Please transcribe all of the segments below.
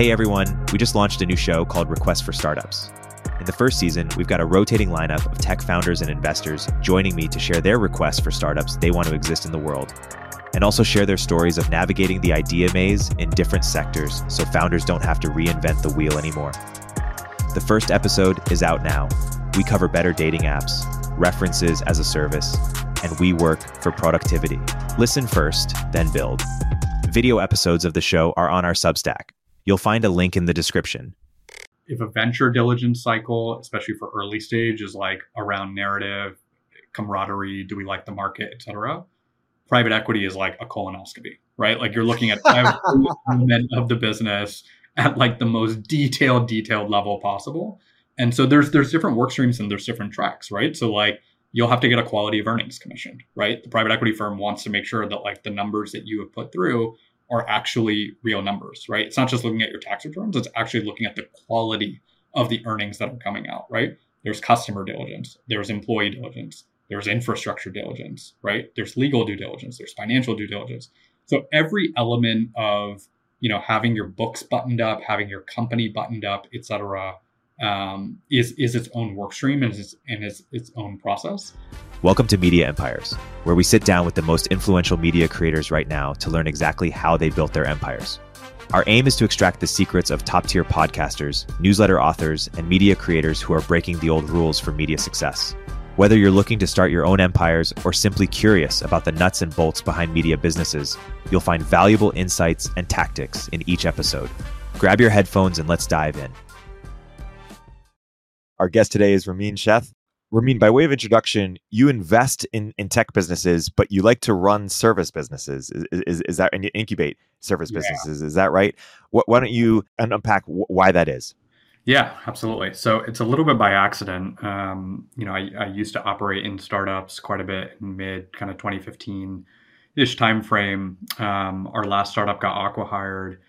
Hey everyone, we just launched a new show called Request for Startups. In the first season, we've got a rotating lineup of tech founders and investors joining me to share their requests for startups they want to exist in the world, and also share their stories of navigating the idea maze in different sectors so founders don't have to reinvent the wheel anymore. The first episode is out now. We cover better dating apps, references as a service, and we work for productivity. Listen first, then build. Video episodes of the show are on our Substack. You'll find a link in the description. If a venture diligence cycle, especially for early stage, is like around narrative, camaraderie, do we like the market, et cetera, private equity is like a colonoscopy, right? Like you're looking at every element of the business at like the most detailed, detailed level possible. And so there's there's different work streams and there's different tracks, right? So like you'll have to get a quality of earnings commission, right? The private equity firm wants to make sure that like the numbers that you have put through are actually real numbers, right? It's not just looking at your tax returns, it's actually looking at the quality of the earnings that are coming out, right? There's customer diligence, there's employee diligence, there's infrastructure diligence, right? There's legal due diligence, there's financial due diligence. So every element of, you know, having your books buttoned up, having your company buttoned up, et cetera, um, is is its own work stream and is and its own process. Welcome to Media Empires, where we sit down with the most influential media creators right now to learn exactly how they built their empires. Our aim is to extract the secrets of top tier podcasters, newsletter authors, and media creators who are breaking the old rules for media success. Whether you're looking to start your own empires or simply curious about the nuts and bolts behind media businesses, you'll find valuable insights and tactics in each episode. Grab your headphones and let's dive in. Our guest today is Romeen Sheth. Romeen, by way of introduction, you invest in, in tech businesses, but you like to run service businesses. Is, is, is that and you incubate service businesses? Yeah. Is that right? What, why don't you unpack why that is? Yeah, absolutely. So it's a little bit by accident. Um, you know, I, I, used to operate in startups quite a bit in mid kind of 2015 ish timeframe. Um, our last startup got acqui-hired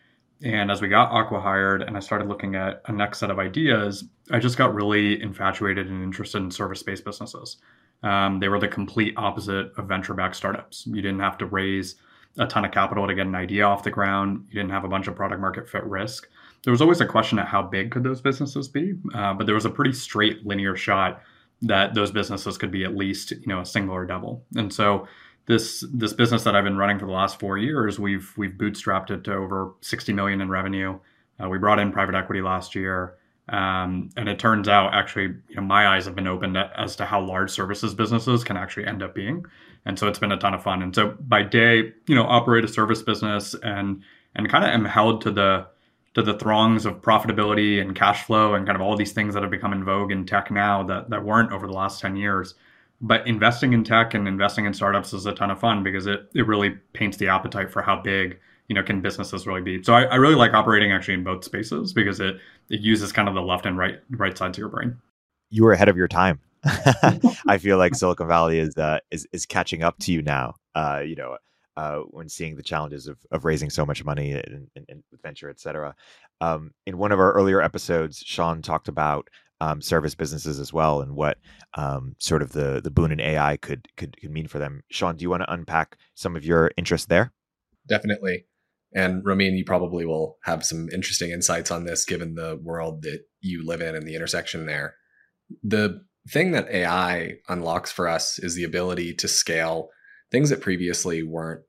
and as we got acqui-hired and I started looking at a next set of ideas, I just got really infatuated and interested in service-based businesses. Um, they were the complete opposite of venture-backed startups. You didn't have to raise a ton of capital to get an idea off the ground. You didn't have a bunch of product market fit risk. There was always a question of how big could those businesses be, uh, but there was a pretty straight linear shot that those businesses could be at least you know a single or double. And so this this business that I've been running for the last four years, we've we've bootstrapped it to over 60 million in revenue. Uh, we brought in private equity last year, um, and it turns out actually, you know, my eyes have been opened as to how large services businesses can actually end up being, and so it's been a ton of fun. And so by day, you know, operate a service business and and kind of am held to the to the throngs of profitability and cash flow and kind of all these things that have become in vogue in tech now that that weren't over the last 10 years but investing in tech and investing in startups is a ton of fun because it it really paints the appetite for how big you know can businesses really be. So I, I really like operating actually in both spaces because it it uses kind of the left and right right sides of your brain. You were ahead of your time. I feel like Silicon Valley is uh, is is catching up to you now. Uh, you know, uh, when seeing the challenges of, of raising so much money in, in, in venture, et cetera. Um, in one of our earlier episodes, Sean talked about um, service businesses as well and what um, sort of the the boon in AI could could could mean for them. Sean, do you want to unpack some of your interest there? Definitely. And Romeen, you probably will have some interesting insights on this given the world that you live in and the intersection there. The thing that AI unlocks for us is the ability to scale things that previously weren't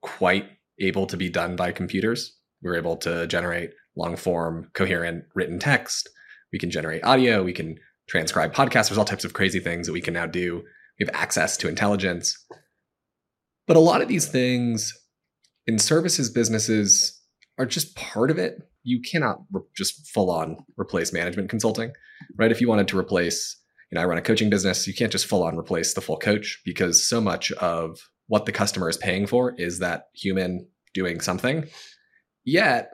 quite able to be done by computers. We we're able to generate long form, coherent written text we can generate audio, we can transcribe podcasts. There's all types of crazy things that we can now do. We have access to intelligence. But a lot of these things in services businesses are just part of it. You cannot re- just full on replace management consulting, right? If you wanted to replace, you know, I run a coaching business, you can't just full on replace the full coach because so much of what the customer is paying for is that human doing something. Yet,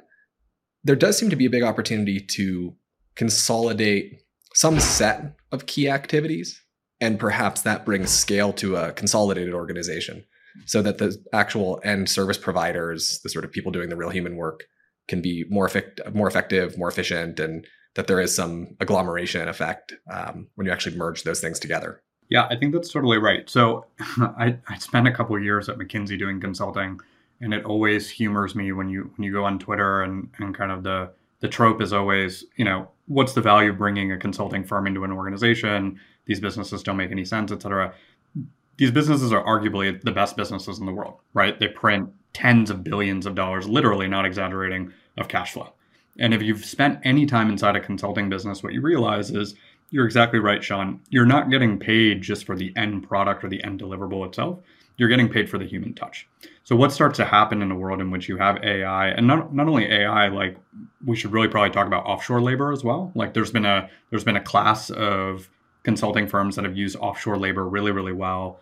there does seem to be a big opportunity to consolidate some set of key activities and perhaps that brings scale to a consolidated organization so that the actual end service providers the sort of people doing the real human work can be more effect- more effective more efficient and that there is some agglomeration effect um, when you actually merge those things together. Yeah i think that's totally right. So I, I spent a couple years at mckinsey doing consulting and it always humors me when you when you go on twitter and and kind of the the trope is always, you know, what's the value of bringing a consulting firm into an organization? These businesses don't make any sense, et cetera. These businesses are arguably the best businesses in the world, right? They print tens of billions of dollars, literally not exaggerating, of cash flow. And if you've spent any time inside a consulting business, what you realize is you're exactly right, Sean. You're not getting paid just for the end product or the end deliverable itself. You're getting paid for the human touch. So what starts to happen in a world in which you have AI and not, not only AI, like we should really probably talk about offshore labor as well. Like there's been a there's been a class of consulting firms that have used offshore labor really, really well.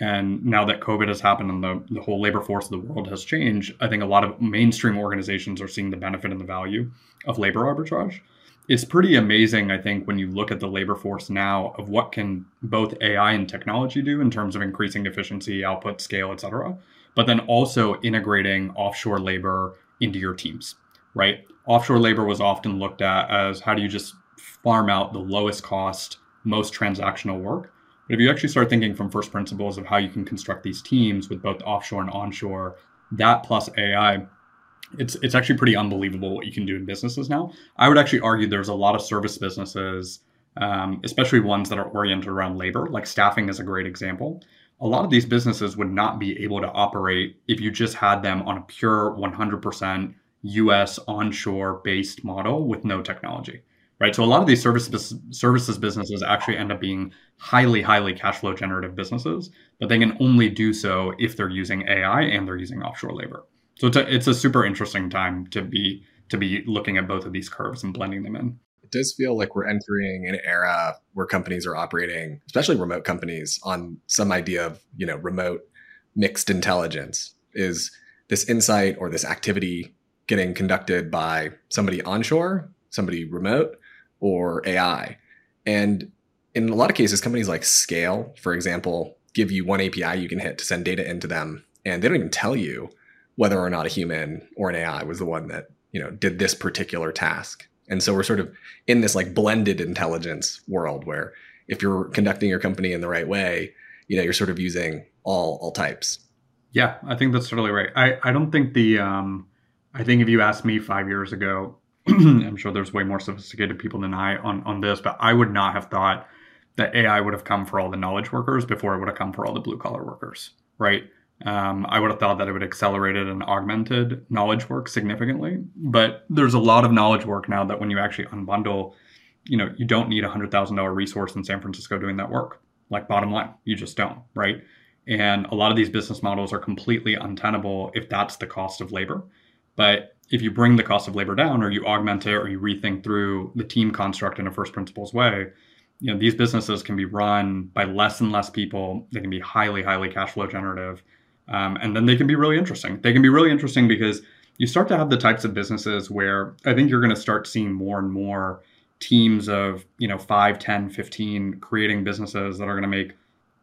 And now that COVID has happened and the, the whole labor force of the world has changed, I think a lot of mainstream organizations are seeing the benefit and the value of labor arbitrage it's pretty amazing, I think, when you look at the labor force now of what can both AI and technology do in terms of increasing efficiency, output, scale, et cetera, but then also integrating offshore labor into your teams, right? Offshore labor was often looked at as how do you just farm out the lowest cost, most transactional work. But if you actually start thinking from first principles of how you can construct these teams with both offshore and onshore, that plus AI it's it's actually pretty unbelievable what you can do in businesses now. I would actually argue there's a lot of service businesses, um, especially ones that are oriented around labor, like staffing is a great example. A lot of these businesses would not be able to operate if you just had them on a pure 100% US onshore based model with no technology. Right. So a lot of these services services businesses actually end up being highly, highly cash flow generative businesses, but they can only do so if they're using AI and they're using offshore labor. So it's a, it's a super interesting time to be to be looking at both of these curves and blending them in. It does feel like we're entering an era where companies are operating, especially remote companies, on some idea of you know remote mixed intelligence. Is this insight or this activity getting conducted by somebody onshore, somebody remote, or AI? And in a lot of cases, companies like Scale, for example, give you one API you can hit to send data into them, and they don't even tell you whether or not a human or an AI was the one that you know did this particular task. And so we're sort of in this like blended intelligence world where if you're conducting your company in the right way, you know, you're sort of using all all types. Yeah, I think that's totally right. I, I don't think the um I think if you asked me five years ago, I'm sure there's way more sophisticated people than I on, on this, but I would not have thought that AI would have come for all the knowledge workers before it would have come for all the blue collar workers, right? Um, I would have thought that it would accelerated and augmented knowledge work significantly, but there's a lot of knowledge work now that when you actually unbundle, you know, you don't need a hundred thousand dollar resource in San Francisco doing that work. Like bottom line, you just don't, right? And a lot of these business models are completely untenable if that's the cost of labor. But if you bring the cost of labor down, or you augment it, or you rethink through the team construct in a first principles way, you know, these businesses can be run by less and less people. They can be highly, highly cash flow generative um, and then they can be really interesting. They can be really interesting because you start to have the types of businesses where I think you're going to start seeing more and more teams of, you know, 5, 10, 15 creating businesses that are going to make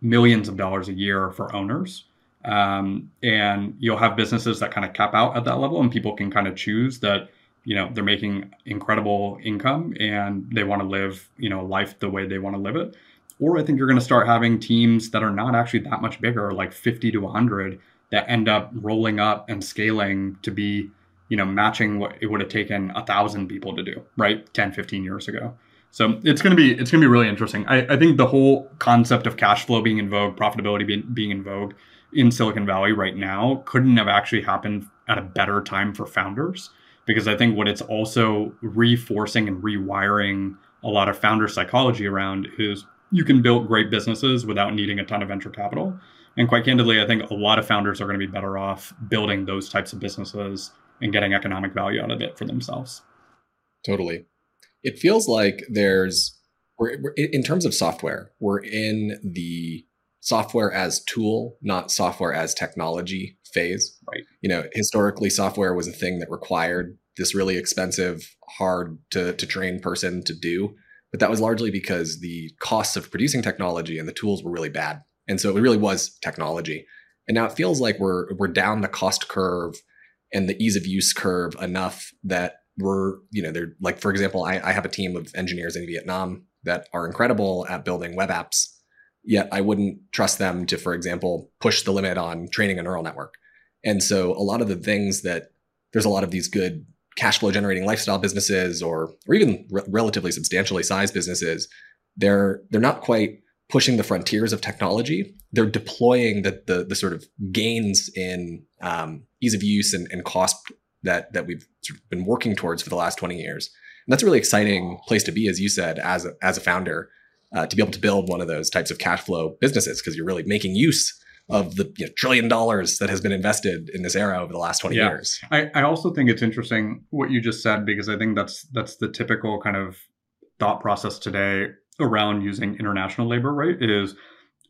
millions of dollars a year for owners. Um, and you'll have businesses that kind of cap out at that level and people can kind of choose that you know they're making incredible income and they want to live you know life the way they want to live it or I think you're going to start having teams that are not actually that much bigger, like 50 to 100, that end up rolling up and scaling to be, you know, matching what it would have taken a thousand people to do, right? 10, 15 years ago. So it's going to be it's going to be really interesting. I, I think the whole concept of cash flow being in vogue, profitability being, being in vogue in Silicon Valley right now couldn't have actually happened at a better time for founders because I think what it's also reforcing and rewiring a lot of founder psychology around is you can build great businesses without needing a ton of venture capital. And quite candidly, I think a lot of founders are going to be better off building those types of businesses and getting economic value out of it for themselves. Totally. It feels like there's, we're, we're, in terms of software, we're in the software as tool, not software as technology phase. Right. You know, historically, software was a thing that required this really expensive, hard to, to train person to do. But that was largely because the costs of producing technology and the tools were really bad. And so it really was technology. And now it feels like we're we're down the cost curve and the ease of use curve enough that we're, you know, they're like, for example, I, I have a team of engineers in Vietnam that are incredible at building web apps. Yet I wouldn't trust them to, for example, push the limit on training a neural network. And so a lot of the things that there's a lot of these good cash flow generating lifestyle businesses or or even re- relatively substantially sized businesses, they're they're not quite pushing the frontiers of technology. They're deploying the the, the sort of gains in um, ease of use and, and cost that that we've sort of been working towards for the last 20 years. And that's a really exciting place to be, as you said, as a, as a founder, uh, to be able to build one of those types of cash flow businesses because you're really making use of the you know, trillion dollars that has been invested in this era over the last 20 yeah. years. I, I also think it's interesting what you just said because I think that's that's the typical kind of thought process today around using international labor, right? It is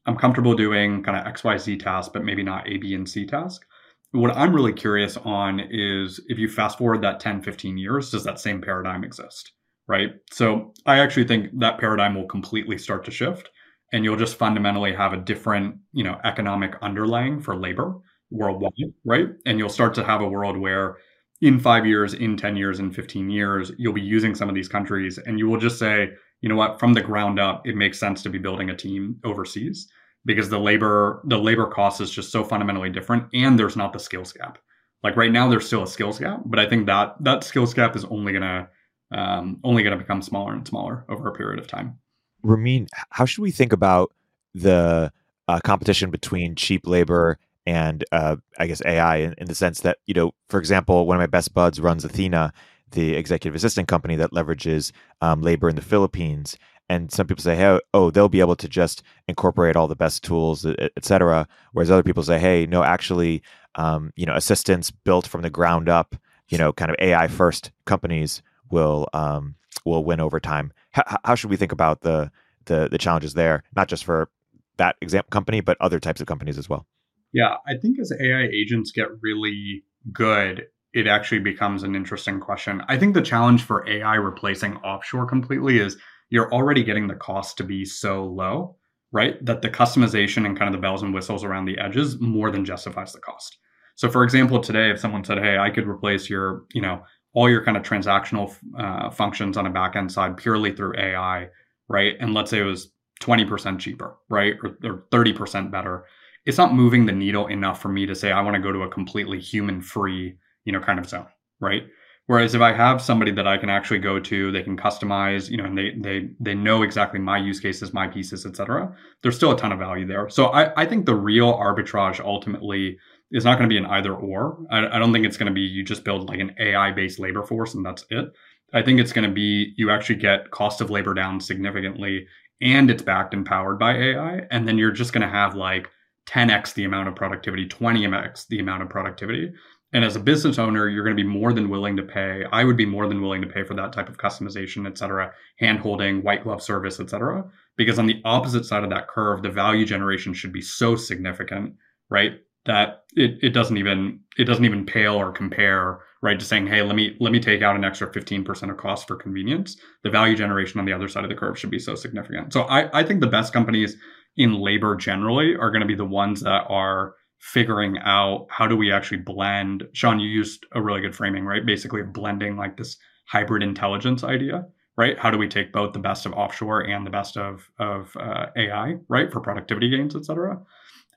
I'm comfortable doing kind of XYZ task, but maybe not A, B, and C task. What I'm really curious on is if you fast forward that 10, 15 years, does that same paradigm exist? Right. So I actually think that paradigm will completely start to shift and you'll just fundamentally have a different, you know, economic underlying for labor worldwide, right? And you'll start to have a world where in 5 years, in 10 years, in 15 years, you'll be using some of these countries and you will just say, you know what, from the ground up, it makes sense to be building a team overseas because the labor the labor cost is just so fundamentally different and there's not the skills gap like right now there's still a skills gap but i think that that skills gap is only gonna um, only gonna become smaller and smaller over a period of time. Romeen how should we think about the uh, competition between cheap labor and uh, i guess ai in, in the sense that you know for example one of my best buds runs athena the executive assistant company that leverages um, labor in the philippines. And some people say, hey, oh, they'll be able to just incorporate all the best tools, et cetera. Whereas other people say, hey, no, actually, um, you know, assistants built from the ground up, you know, kind of AI first companies will um, will win over time. H- how should we think about the, the the challenges there, not just for that example company, but other types of companies as well? Yeah, I think as AI agents get really good, it actually becomes an interesting question. I think the challenge for AI replacing offshore completely is you're already getting the cost to be so low, right? That the customization and kind of the bells and whistles around the edges more than justifies the cost. So, for example, today, if someone said, "Hey, I could replace your, you know, all your kind of transactional uh, functions on a backend side purely through AI," right? And let's say it was 20% cheaper, right, or, or 30% better. It's not moving the needle enough for me to say I want to go to a completely human-free, you know, kind of zone, right? Whereas if I have somebody that I can actually go to, they can customize, you know, and they they they know exactly my use cases, my pieces, et cetera. There's still a ton of value there. So I, I think the real arbitrage ultimately is not going to be an either or. I, I don't think it's going to be you just build like an AI based labor force and that's it. I think it's going to be you actually get cost of labor down significantly and it's backed and powered by AI. And then you're just going to have like 10x the amount of productivity, 20x the amount of productivity. And as a business owner, you're going to be more than willing to pay. I would be more than willing to pay for that type of customization, et cetera, hand holding, white glove service, et cetera. Because on the opposite side of that curve, the value generation should be so significant, right? That it, it doesn't even it doesn't even pale or compare, right? To saying, hey, let me let me take out an extra 15% of cost for convenience. The value generation on the other side of the curve should be so significant. So I, I think the best companies in labor generally are going to be the ones that are figuring out how do we actually blend sean you used a really good framing right basically blending like this hybrid intelligence idea right how do we take both the best of offshore and the best of of uh, ai right for productivity gains et cetera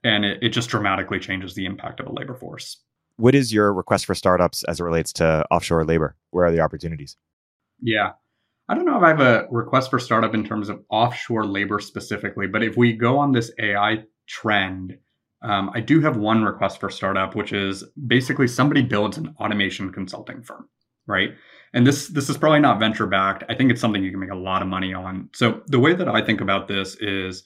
and it, it just dramatically changes the impact of a labor force what is your request for startups as it relates to offshore labor where are the opportunities yeah I don't know if I have a request for startup in terms of offshore labor specifically, but if we go on this AI trend, um, I do have one request for startup, which is basically somebody builds an automation consulting firm, right? And this this is probably not venture backed. I think it's something you can make a lot of money on. So the way that I think about this is,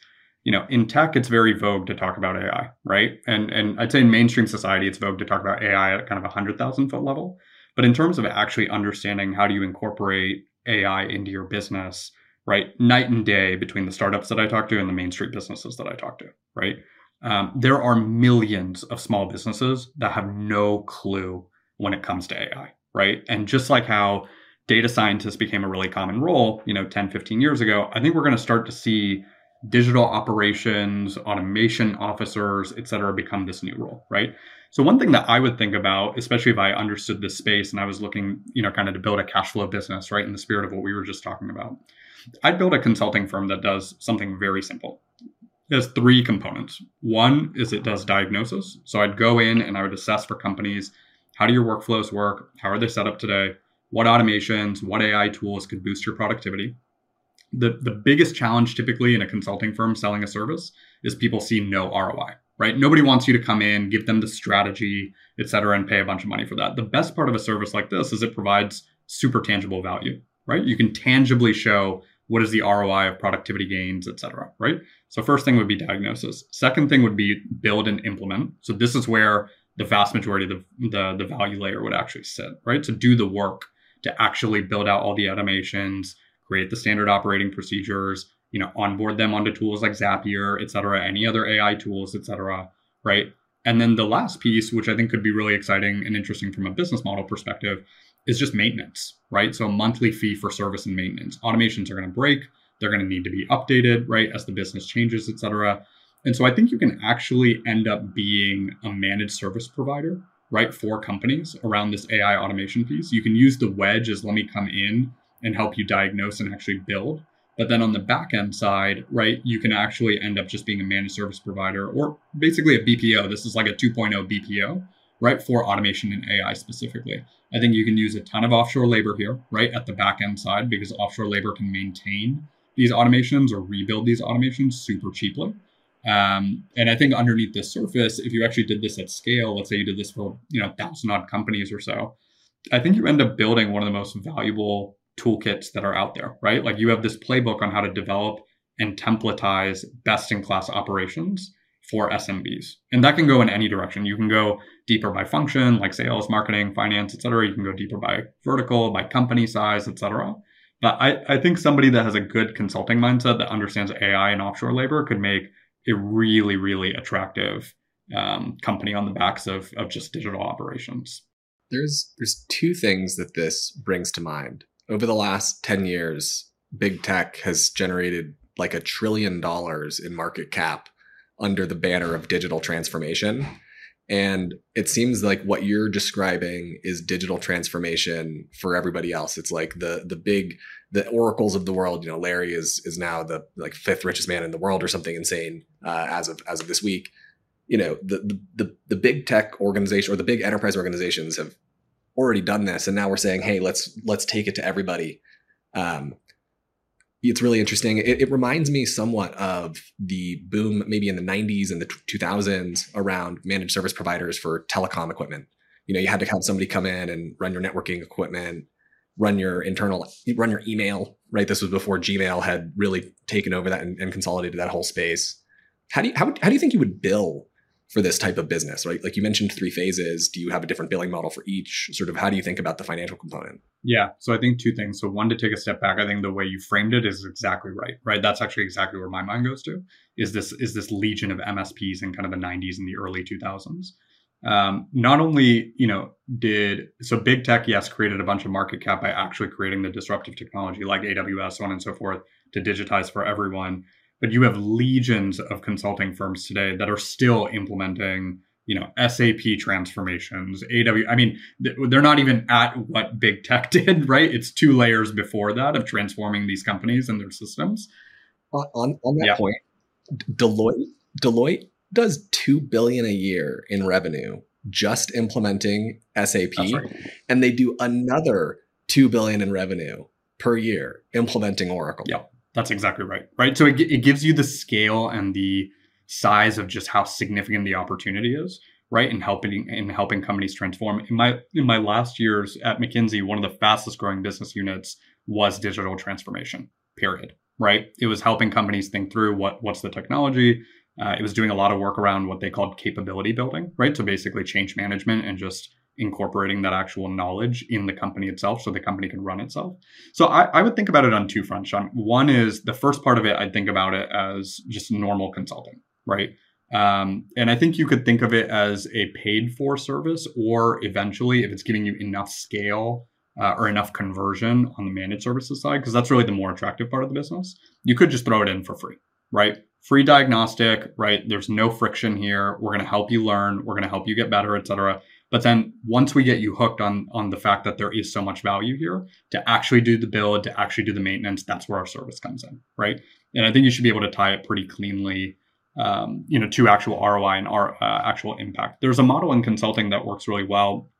you know, in tech, it's very vogue to talk about AI, right? And and I'd say in mainstream society, it's vogue to talk about AI at kind of a hundred thousand foot level. But in terms of actually understanding how do you incorporate AI into your business, right? Night and day between the startups that I talk to and the mainstream businesses that I talk to, right? Um, there are millions of small businesses that have no clue when it comes to AI, right? And just like how data scientists became a really common role, you know, 10, 15 years ago, I think we're going to start to see digital operations, automation officers, et cetera, become this new role, right? So one thing that I would think about, especially if I understood this space and I was looking, you know, kind of to build a cash flow business, right, in the spirit of what we were just talking about, I'd build a consulting firm that does something very simple. It has three components. One is it does diagnosis. So I'd go in and I would assess for companies how do your workflows work? How are they set up today? what automations, what AI tools could boost your productivity. The, the biggest challenge typically in a consulting firm selling a service is people see no ROI, right? Nobody wants you to come in, give them the strategy, et cetera, and pay a bunch of money for that. The best part of a service like this is it provides super tangible value, right? You can tangibly show what is the ROI of productivity gains, et cetera, right? So first thing would be diagnosis. Second thing would be build and implement. So this is where the vast majority of the, the, the value layer would actually sit, right? To do the work to actually build out all the automations, create the standard operating procedures, you know, onboard them onto tools like Zapier, et cetera, any other AI tools, et cetera, right? And then the last piece, which I think could be really exciting and interesting from a business model perspective, is just maintenance, right? So a monthly fee for service and maintenance. Automations are going to break, they're going to need to be updated, right, as the business changes, et cetera. And so I think you can actually end up being a managed service provider, right, for companies around this AI automation piece. You can use the wedge as let me come in and help you diagnose and actually build. But then on the back end side, right, you can actually end up just being a managed service provider or basically a BPO. This is like a 2.0 BPO, right, for automation and AI specifically. I think you can use a ton of offshore labor here, right, at the back end side because offshore labor can maintain these automations or rebuild these automations super cheaply. Um, and I think underneath the surface, if you actually did this at scale, let's say you did this for you know thousand odd companies or so, I think you end up building one of the most valuable toolkits that are out there, right? Like you have this playbook on how to develop and templatize best in class operations for SMBs. And that can go in any direction. You can go deeper by function, like sales, marketing, finance, et cetera. You can go deeper by vertical, by company size, et cetera. But I, I think somebody that has a good consulting mindset that understands AI and offshore labor could make a really, really attractive um, company on the backs of, of just digital operations. There's there's two things that this brings to mind. Over the last 10 years, big tech has generated like a trillion dollars in market cap under the banner of digital transformation. And it seems like what you're describing is digital transformation for everybody else. It's like the the big the oracles of the world. You know, Larry is is now the like fifth richest man in the world or something insane uh, as of as of this week. You know, the, the the the big tech organization or the big enterprise organizations have already done this, and now we're saying, hey, let's let's take it to everybody. Um, it's really interesting. It, it, reminds me somewhat of the boom maybe in the 90s and the 2000s around managed service providers for telecom equipment. You know, you had to have somebody come in and run your networking equipment, run your internal, run your email, right? This was before Gmail had really taken over that and, and consolidated that whole space. How do you, how, how do you think you would bill for this type of business, right? Like you mentioned three phases. Do you have a different billing model for each? Sort of how do you think about the financial component? Yeah. So I think two things. So one to take a step back, I think the way you framed it is exactly right. Right. That's actually exactly where my mind goes to. Is this is this legion of MSPs in kind of the 90s and the early 2000s. Um, not only you know did so big tech yes created a bunch of market cap by actually creating the disruptive technology like AWS so on and so forth to digitize for everyone but you have legions of consulting firms today that are still implementing you know sap transformations aw i mean they're not even at what big tech did right? It's two layers before that of transforming these companies and their systems. On, on that yeah. point deloitte deloitte does 2 billion a year in revenue just implementing sap right. and they do another 2 billion in revenue per year implementing oracle. Yeah that's exactly right. Right. So it, it gives you the scale and the size of just how significant the opportunity is, right? In helping in helping companies transform. In my in my last years at McKinsey, one of the fastest growing business units was digital transformation. Period. Right. It was helping companies think through what what's the technology. Uh, it was doing a lot of work around what they called capability building, right? So basically change management and just incorporating that actual knowledge in the company itself so the company can run itself. So I, I would think about it on two fronts, Sean. One is the first part of it, I'd think about it as just normal consulting, right? Um, and I think you could think of it as a paid for service, or eventually, if it's giving you enough scale uh, or enough conversion on the managed services side, because that's really the more attractive part of the business, you could just throw it in for free, right? Free diagnostic, right? There's no friction here. We're going to help you learn. We're going to help you get better, et cetera. But then once we get you hooked on on the fact that there is so much value here to actually do the build, to actually do the maintenance, that's where our service comes in, right? And I think you should be able to tie it pretty cleanly, um, you know, to actual ROI and our uh, actual impact. There's a model in consulting that works really well,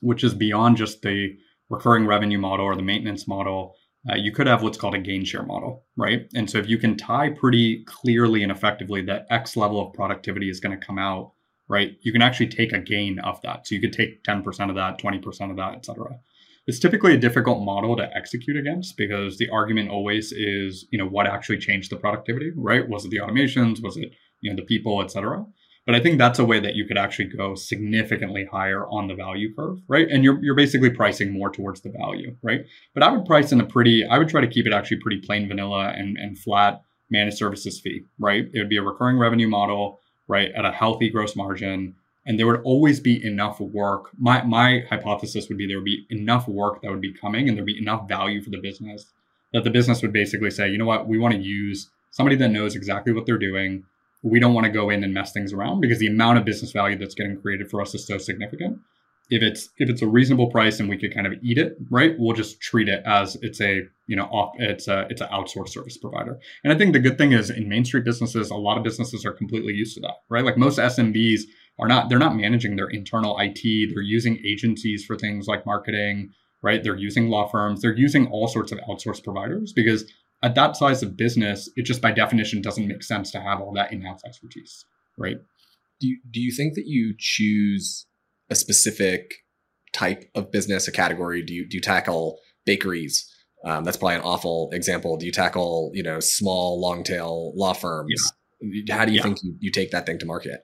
which is beyond just the recurring revenue model or the maintenance model, uh, you could have what's called a gain share model, right? And so if you can tie pretty clearly and effectively that X level of productivity is going to come out, right? You can actually take a gain of that. So you could take 10% of that, 20% of that, et cetera. It's typically a difficult model to execute against because the argument always is, you know, what actually changed the productivity, right? Was it the automations? Was it, you know, the people, et cetera? But I think that's a way that you could actually go significantly higher on the value curve, right? And you're, you're basically pricing more towards the value, right? But I would price in a pretty, I would try to keep it actually pretty plain vanilla and, and flat managed services fee, right? It would be a recurring revenue model, right? At a healthy gross margin. And there would always be enough work. My, my hypothesis would be there would be enough work that would be coming and there'd be enough value for the business that the business would basically say, you know what, we want to use somebody that knows exactly what they're doing we don't want to go in and mess things around because the amount of business value that's getting created for us is so significant. If it's if it's a reasonable price and we could kind of eat it, right? We'll just treat it as it's a you know off it's a it's an outsourced service provider. And I think the good thing is in Main Street businesses, a lot of businesses are completely used to that, right? Like most SMBs are not they're not managing their internal IT. They're using agencies for things like marketing, right? They're using law firms. They're using all sorts of outsourced providers because at that size of business, it just by definition doesn't make sense to have all that in-house expertise, right? Do you, do you think that you choose a specific type of business, a category? Do you do you tackle bakeries? Um, that's probably an awful example. Do you tackle you know small long tail law firms? Yeah. How do you yeah. think you, you take that thing to market?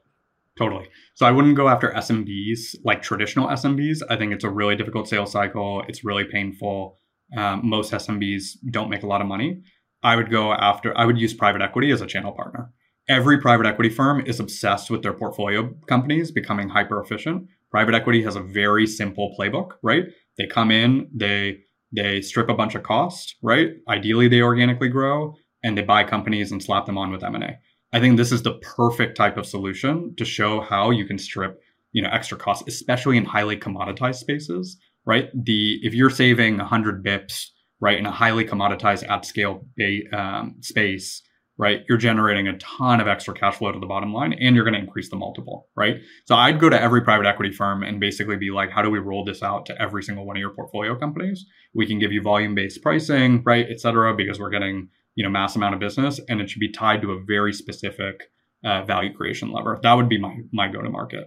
Totally. So I wouldn't go after SMBs like traditional SMBs. I think it's a really difficult sales cycle. It's really painful um, most SMBs don't make a lot of money. I would go after, I would use private equity as a channel partner. Every private equity firm is obsessed with their portfolio companies becoming hyper efficient. Private equity has a very simple playbook, right? They come in, they they strip a bunch of cost, right? Ideally, they organically grow and they buy companies and slap them on with M&A. I think this is the perfect type of solution to show how you can strip, you know, extra costs, especially in highly commoditized spaces right? The if you're saving 100 bips, right, in a highly commoditized at scale um, space, right, you're generating a ton of extra cash flow to the bottom line, and you're going to increase the multiple, right? So I'd go to every private equity firm and basically be like, how do we roll this out to every single one of your portfolio companies? We can give you volume based pricing, right, et cetera, because we're getting you know mass amount of business, and it should be tied to a very specific uh, value creation lever. That would be my my go to market.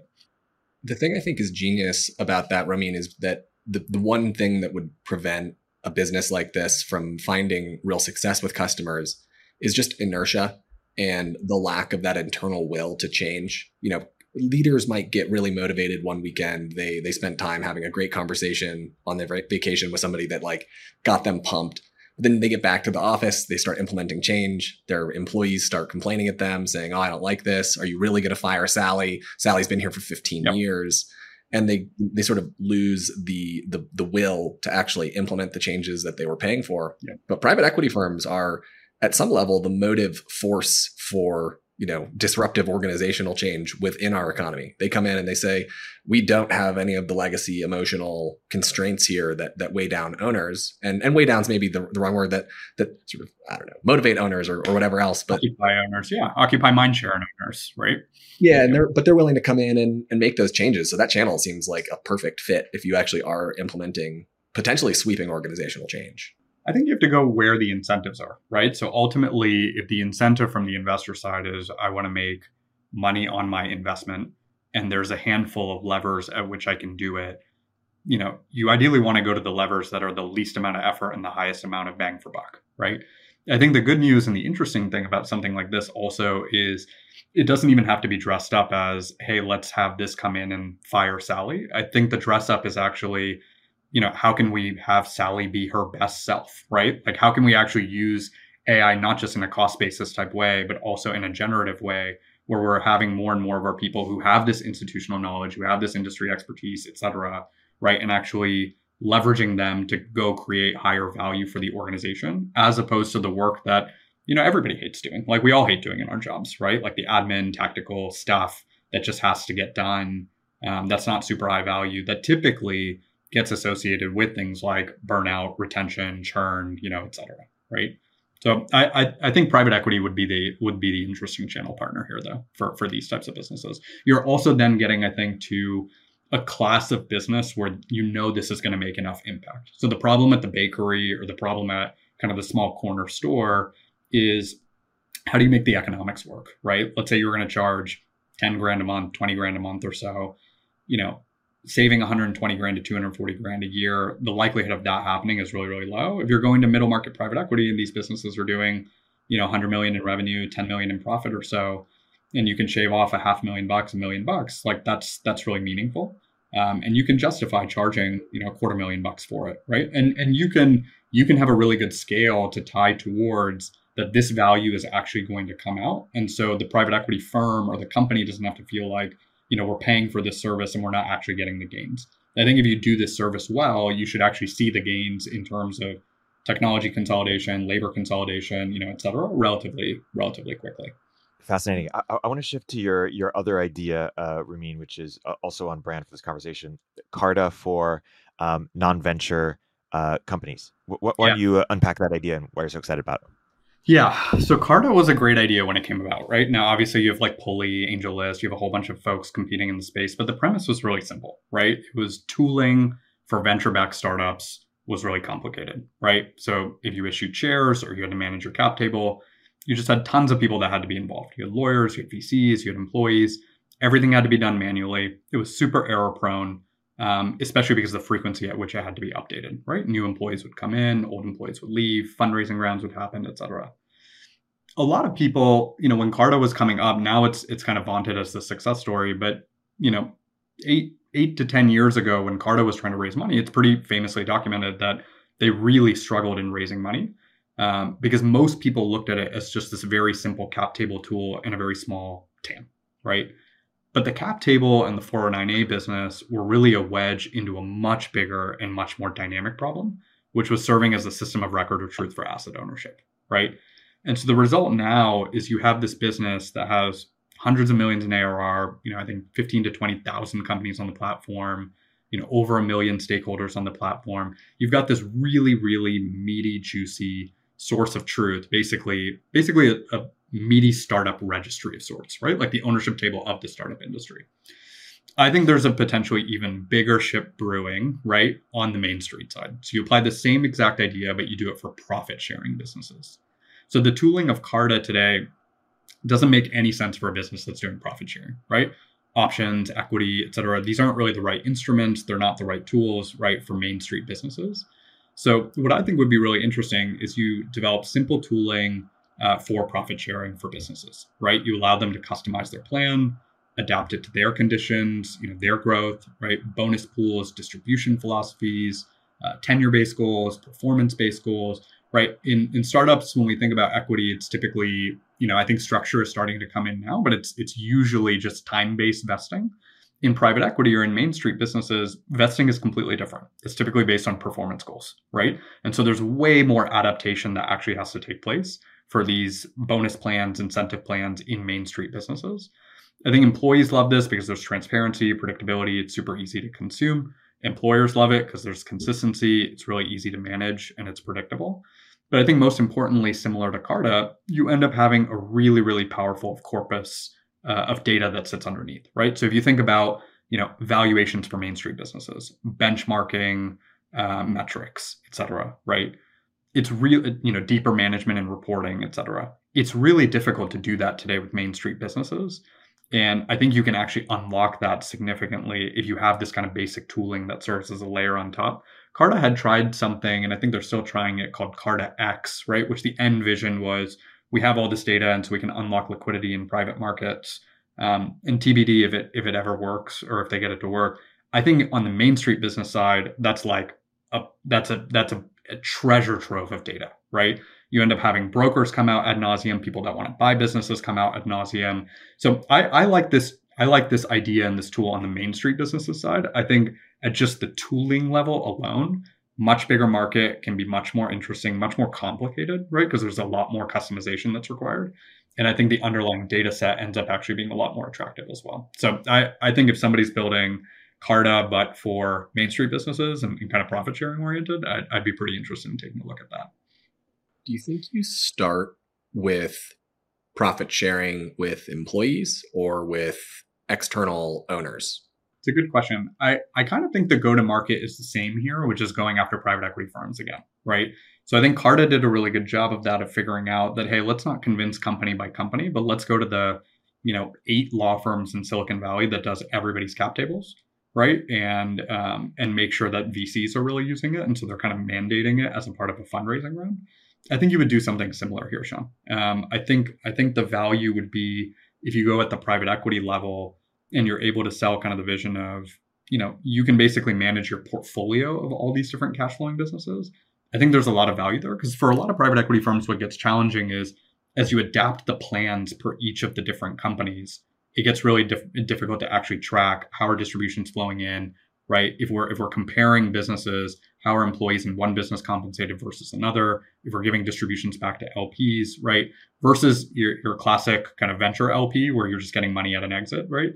The thing I think is genius about that, Romeen, is that the, the one thing that would prevent a business like this from finding real success with customers is just inertia and the lack of that internal will to change. You know, leaders might get really motivated one weekend. They they spent time having a great conversation on their vacation with somebody that like got them pumped. But then they get back to the office, they start implementing change. Their employees start complaining at them, saying, "Oh, I don't like this. Are you really going to fire Sally? Sally's been here for 15 yep. years." and they they sort of lose the the the will to actually implement the changes that they were paying for. Yeah. But private equity firms are at some level the motive force for you know disruptive organizational change within our economy. They come in and they say we don't have any of the legacy emotional constraints here that that weigh down owners. And and weigh downs maybe the, the wrong word that that sort of i don't know motivate owners or, or whatever else but occupy owners yeah. Occupy mind share owners right? Yeah and they're but they're willing to come in and, and make those changes. So that channel seems like a perfect fit if you actually are implementing potentially sweeping organizational change I think you have to go where the incentives are, right? So ultimately, if the incentive from the investor side is I want to make money on my investment and there's a handful of levers at which I can do it, you know, you ideally want to go to the levers that are the least amount of effort and the highest amount of bang for buck, right? I think the good news and the interesting thing about something like this also is it doesn't even have to be dressed up as, hey, let's have this come in and fire Sally. I think the dress up is actually you know, how can we have Sally be her best self, right? Like, how can we actually use AI not just in a cost basis type way, but also in a generative way where we're having more and more of our people who have this institutional knowledge, who have this industry expertise, et cetera, right? And actually leveraging them to go create higher value for the organization as opposed to the work that, you know, everybody hates doing. Like we all hate doing in our jobs, right? Like the admin, tactical stuff that just has to get done. Um, that's not super high value that typically gets associated with things like burnout, retention, churn, you know, et cetera, right? So I, I, I think private equity would be the would be the interesting channel partner here though for for these types of businesses. You're also then getting I think to a class of business where you know this is going to make enough impact. So the problem at the bakery or the problem at kind of the small corner store is how do you make the economics work, right? Let's say you're going to charge 10 grand a month, 20 grand a month or so, you know, saving 120 grand to 240 grand a year, the likelihood of that happening is really, really low. If you're going to middle market private equity and these businesses are doing, you know, 100 million in revenue, 10 million in profit or so, and you can shave off a half million bucks, a million bucks, like that's that's really meaningful. Um, and you can justify charging, you know, a quarter million bucks for it, right? And and you can you can have a really good scale to tie towards that this value is actually going to come out. And so the private equity firm or the company doesn't have to feel like, you know, we're paying for this service and we're not actually getting the gains. I think if you do this service well, you should actually see the gains in terms of technology consolidation, labor consolidation, you know, et cetera, relatively, relatively quickly. Fascinating. I, I want to shift to your your other idea, uh, Romeen, which is uh, also on brand for this conversation. Carta for um, non-venture uh, companies. why yeah. don't you uh, unpack that idea and why you're so excited about it? Yeah. So Carta was a great idea when it came about, right? Now, obviously, you have like Pulley, AngelList, you have a whole bunch of folks competing in the space, but the premise was really simple, right? It was tooling for venture backed startups was really complicated, right? So if you issued shares or you had to manage your cap table, you just had tons of people that had to be involved. You had lawyers, you had VCs, you had employees. Everything had to be done manually. It was super error prone, um, especially because of the frequency at which it had to be updated. Right, new employees would come in, old employees would leave, fundraising rounds would happen, et cetera. A lot of people, you know, when Carta was coming up, now it's it's kind of vaunted as the success story, but you know, eight eight to ten years ago, when Carta was trying to raise money, it's pretty famously documented that they really struggled in raising money um, because most people looked at it as just this very simple cap table tool in a very small TAM, right? But the cap table and the 409A business were really a wedge into a much bigger and much more dynamic problem, which was serving as a system of record of truth for asset ownership, right? And so the result now is you have this business that has hundreds of millions in ARR, you know, I think 15 to 20,000 companies on the platform, you know, over a million stakeholders on the platform. You've got this really, really meaty, juicy source of truth, basically, basically a, a meaty startup registry of sorts, right? Like the ownership table of the startup industry. I think there's a potentially even bigger ship brewing, right, on the Main Street side. So you apply the same exact idea, but you do it for profit sharing businesses. So the tooling of Carta today doesn't make any sense for a business that's doing profit sharing, right? Options, equity, et cetera. These aren't really the right instruments. They're not the right tools, right, for Main Street businesses. So, what I think would be really interesting is you develop simple tooling uh, for profit sharing for businesses, right? You allow them to customize their plan, adapt it to their conditions, you know, their growth, right? Bonus pools, distribution philosophies, uh, tenure-based goals, performance-based goals, right? In in startups, when we think about equity, it's typically, you know, I think structure is starting to come in now, but it's it's usually just time-based vesting in private equity or in main street businesses, vesting is completely different. It's typically based on performance goals, right? And so there's way more adaptation that actually has to take place for these bonus plans, incentive plans in main street businesses. I think employees love this because there's transparency, predictability, it's super easy to consume. Employers love it because there's consistency, it's really easy to manage, and it's predictable. But I think most importantly, similar to Carta, you end up having a really, really powerful corpus uh, of data that sits underneath, right? So if you think about you know valuations for Main Street businesses, benchmarking uh, metrics, et cetera, right? It's real, you know, deeper management and reporting, et cetera. It's really difficult to do that today with Main Street businesses. And I think you can actually unlock that significantly if you have this kind of basic tooling that serves as a layer on top. Carta had tried something, and I think they're still trying it called CartaX, right? Which the end vision was we have all this data, and so we can unlock liquidity in private markets. Um, and TBD if it if it ever works or if they get it to work. I think on the Main Street business side, that's like a that's a that's a, a treasure trove of data, right? You end up having brokers come out ad nauseum, people that want to buy businesses come out ad nauseum. So I, I like this I like this idea and this tool on the Main Street businesses side. I think at just the tooling level alone, much bigger market can be much more interesting, much more complicated, right? Because there's a lot more customization that's required. And I think the underlying data set ends up actually being a lot more attractive as well. So I, I think if somebody's building Carta, but for Main Street businesses and, and kind of profit sharing oriented, I'd, I'd be pretty interested in taking a look at that. Do you think you start with profit sharing with employees or with external owners? It's a good question. I, I kind of think the go to market is the same here, which is going after private equity firms again, right? So I think Carta did a really good job of that, of figuring out that, hey, let's not convince company by company, but let's go to the, you know, eight law firms in Silicon Valley that does everybody's cap tables, right? And um, and make sure that VCs are really using it. And so they're kind of mandating it as a part of a fundraising round. I think you would do something similar here, Sean. Um, I think I think the value would be if you go at the private equity level and you're able to sell kind of the vision of you know you can basically manage your portfolio of all these different cash flowing businesses i think there's a lot of value there because for a lot of private equity firms what gets challenging is as you adapt the plans per each of the different companies it gets really dif- difficult to actually track how are distributions flowing in right if we're if we're comparing businesses how are employees in one business compensated versus another if we're giving distributions back to lps right versus your, your classic kind of venture lp where you're just getting money at an exit right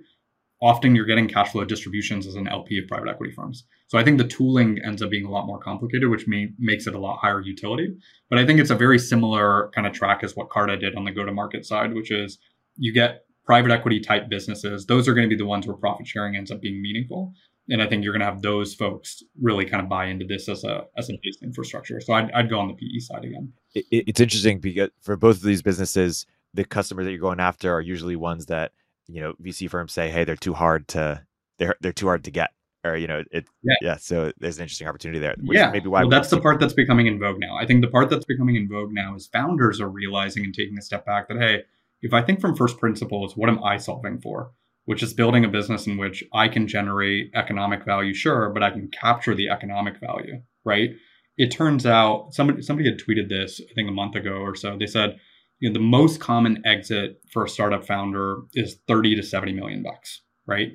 often you're getting cash flow distributions as an LP of private equity firms. So I think the tooling ends up being a lot more complicated, which may, makes it a lot higher utility. But I think it's a very similar kind of track as what Carta did on the go to market side, which is you get private equity type businesses. Those are going to be the ones where profit sharing ends up being meaningful. And I think you're going to have those folks really kind of buy into this as a as a base infrastructure. So I'd, I'd go on the PE side again. It, it's interesting because for both of these businesses, the customers that you're going after are usually ones that you know VC firms say, hey, they're too hard to they're they're too hard to get, or you know, it yeah. yeah so there's an interesting opportunity there. yeah, maybe why well, that's the part that's becoming in vogue now. I think the part that's becoming in vogue now is founders are realizing and taking a step back that hey, if I think from first principles, what am I solving for? Which is building a business in which I can generate economic value, sure, but I can capture the economic value, right? It turns out somebody somebody had tweeted this, I think a month ago or so. They said you know, the most common exit for a startup founder is 30 to 70 million bucks, right?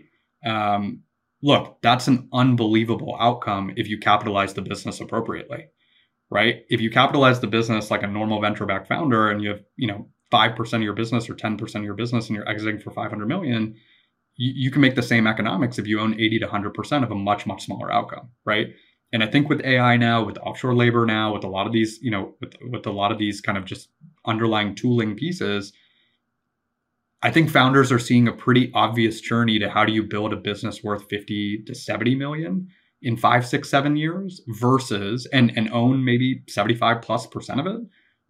Um, look, that's an unbelievable outcome if you capitalize the business appropriately, right? If you capitalize the business like a normal venture back founder and you have, you know, 5% of your business or 10% of your business and you're exiting for 500 million, you, you can make the same economics if you own 80 to 100% of a much, much smaller outcome, right? And I think with AI now, with offshore labor now, with a lot of these, you know, with, with a lot of these kind of just underlying tooling pieces, I think founders are seeing a pretty obvious journey to how do you build a business worth 50 to 70 million in five, six, seven years versus and and own maybe 75 plus percent of it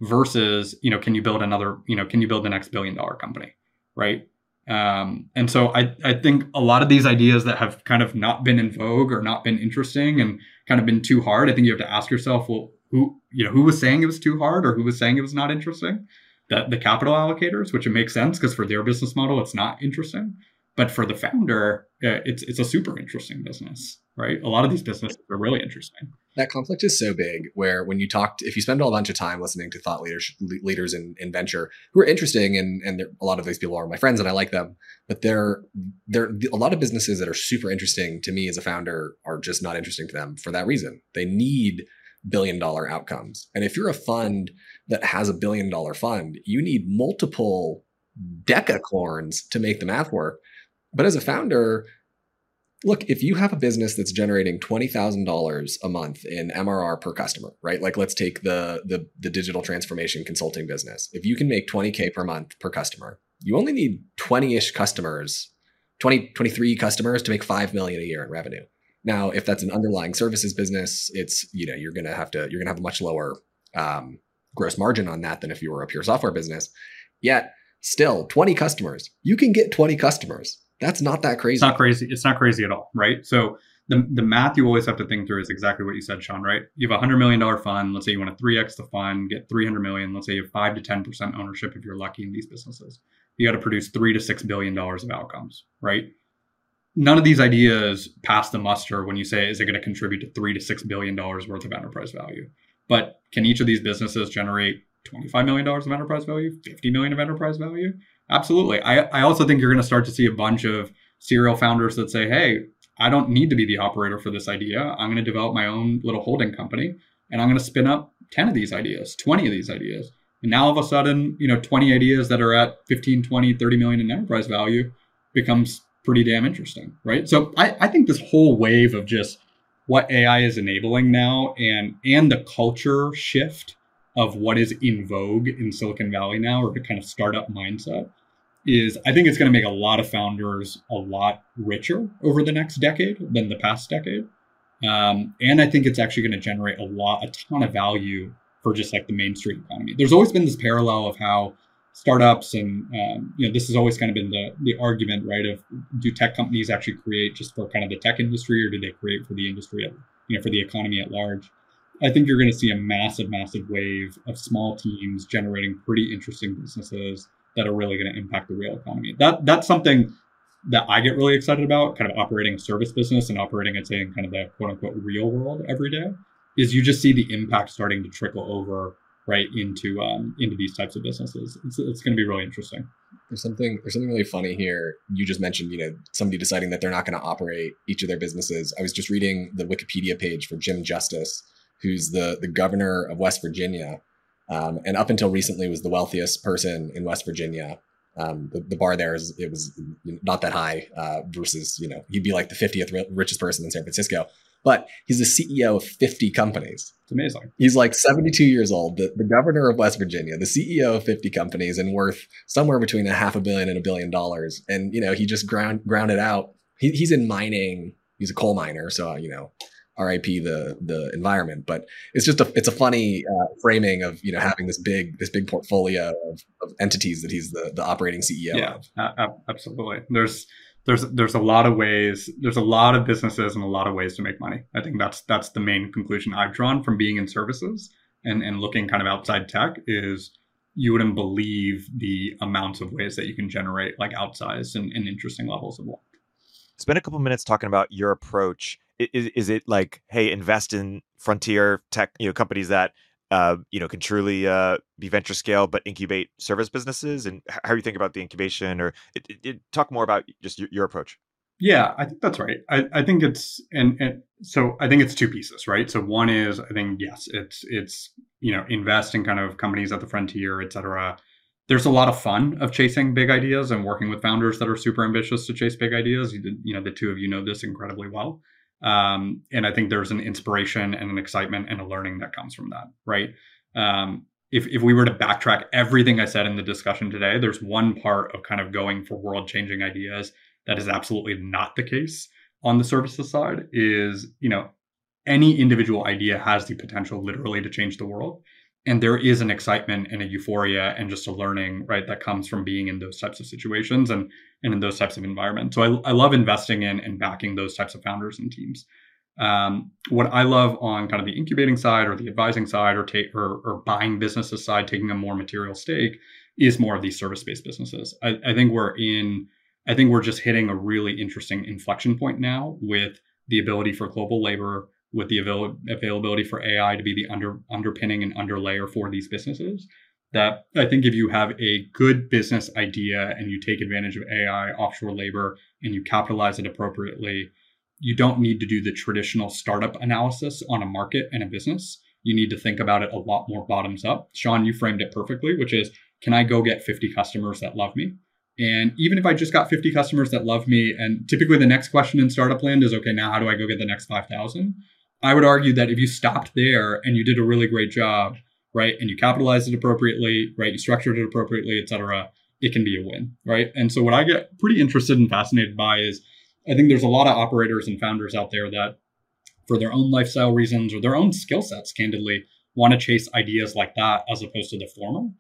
versus, you know, can you build another, you know, can you build the next billion dollar company? Right. Um, and so I, I think a lot of these ideas that have kind of not been in vogue or not been interesting and kind of been too hard, I think you have to ask yourself, well, who you know who was saying it was too hard or who was saying it was not interesting? That the capital allocators, which it makes sense because for their business model, it's not interesting. But for the founder, uh, it's it's a super interesting business, right? A lot of these businesses are really interesting. That conflict is so big. Where when you talk, if you spend a bunch of time listening to thought leaders leaders in, in venture who are interesting, and and a lot of these people are my friends, and I like them, but they're they're a lot of businesses that are super interesting to me as a founder are just not interesting to them for that reason. They need billion dollar outcomes. And if you're a fund that has a billion dollar fund, you need multiple decacorns to make the math work. But as a founder, look, if you have a business that's generating $20,000 a month in MRR per customer, right? Like let's take the, the the digital transformation consulting business. If you can make 20k per month per customer, you only need 20ish customers, 20 23 customers to make 5 million a year in revenue. Now, if that's an underlying services business, it's you know you're gonna have to you're gonna have a much lower um, gross margin on that than if you were a pure software business. Yet, still, 20 customers, you can get 20 customers. That's not that crazy. It's not crazy. It's not crazy at all, right? So the, the math you always have to think through is exactly what you said, Sean, right? You have a hundred million dollar fund. Let's say you want to 3x the fund, get 300 million. Let's say you have five to 10% ownership if you're lucky in these businesses. You got to produce three to six billion dollars of outcomes, right? none of these ideas pass the muster when you say is it going to contribute to three to six billion dollars worth of enterprise value but can each of these businesses generate 25 million dollars of enterprise value 50 million of enterprise value absolutely. I, I also think you're going to start to see a bunch of serial founders that say hey i don't need to be the operator for this idea. I'm going to develop my own little holding company and i'm going to spin up 10 of these ideas 20 of these ideas. And now all of a sudden you know 20 ideas that are at 15 20 30 million in enterprise value becomes pretty damn interesting, right? So I, I think this whole wave of just what AI is enabling now and and the culture shift of what is in vogue in Silicon Valley now or the kind of startup mindset is I think it's going to make a lot of founders a lot richer over the next decade than the past decade. Um, and I think it's actually going to generate a lot, a ton of value for just like the mainstream economy. There's always been this parallel of how startups and um, you know this has always kind of been the the argument, right? Of do tech companies actually create just for kind of the tech industry, or do they create for the industry, you know, for the economy at large? I think you're going to see a massive, massive wave of small teams generating pretty interesting businesses that are really going to impact the real economy. That that's something that I get really excited about, kind of operating a service business and operating, I'd say, in kind of the quote unquote real world every day, is you just see the impact starting to trickle over right into um, into these types of businesses. It's, it's going to be really interesting. There's something there's something really funny here. You just mentioned, you know, somebody deciding that they're not going to operate each of their businesses. I was just reading the Wikipedia page for Jim Justice, who's the the governor of West Virginia, um, and up until recently was the wealthiest person in West Virginia. Um, the, the, bar there is it was not that high uh, versus you know he'd be like the 50th richest person in San Francisco, but he's the CEO of 50 companies. It's amazing. He's like 72 years old, the, the governor of West Virginia, the CEO of 50 companies, and worth somewhere between a half a billion and a billion dollars. And you know he just ground grounded out. He, he's in mining. He's a coal miner, so you know RIP the the environment. But it's just a it's a funny uh, framing of you know having this big this big portfolio of, of entities that he's the the operating CEO yeah, of. Uh, absolutely. There's there's there's a lot of ways there's a lot of businesses and a lot of ways to make money. I think that's that's the main conclusion I've drawn from being in services and and looking kind of outside tech is you wouldn't believe the amounts of ways that you can generate like outsized and, and interesting levels of wealth. Spend a couple minutes talking about your approach is, is it like hey invest in frontier tech you know companies that uh, you know can truly uh, be venture scale but incubate service businesses? And how you think about the incubation or it, it, it, talk more about just your, your, approach. Yeah i think that's right. I, I think it's and, and so i think it's two pieces right? So one is i think yes it's it's you know invest in kind of companies at the frontier et cetera. There's a lot of fun of chasing big ideas and working with founders that are super ambitious to chase big ideas. You, you know the two of you know this incredibly well um, and I think there's an inspiration and an excitement and a learning that comes from that, right? Um, if, if we were to backtrack everything I said in the discussion today, there's one part of kind of going for world changing ideas that is absolutely not the case on the services side is, you know, any individual idea has the potential literally to change the world and there is an excitement and a euphoria and just a learning right that comes from being in those types of situations and and in those types of environments. So i, I love investing in and backing those types of founders and teams. Um, what i love on kind of the incubating side or the advising side or take or, or buying businesses side taking a more material stake is more of these service-based businesses. I, I think we're in i think we're just hitting a really interesting inflection point now with the ability for global labor with the avail- availability for AI to be the under underpinning and underlayer for these businesses. That I think if you have a good business idea and you take advantage of AI, offshore labor, and you capitalize it appropriately, you don't need to do the traditional startup analysis on a market and a business. You need to think about it a lot more bottoms up. Sean, you framed it perfectly, which is can I go get 50 customers that love me? And even if I just got 50 customers that love me, and typically the next question in startup land is, okay, now how do I go get the next 5,000? I would argue that if you stopped there and you did a really great job, right, and you capitalized it appropriately, right, you structured it appropriately, et cetera, it can be a win, right? And so what I get pretty interested and fascinated by is I think there's a lot of operators and founders out there that, for their own lifestyle reasons or their own skill sets, candidly, want to chase ideas like that as opposed to the former.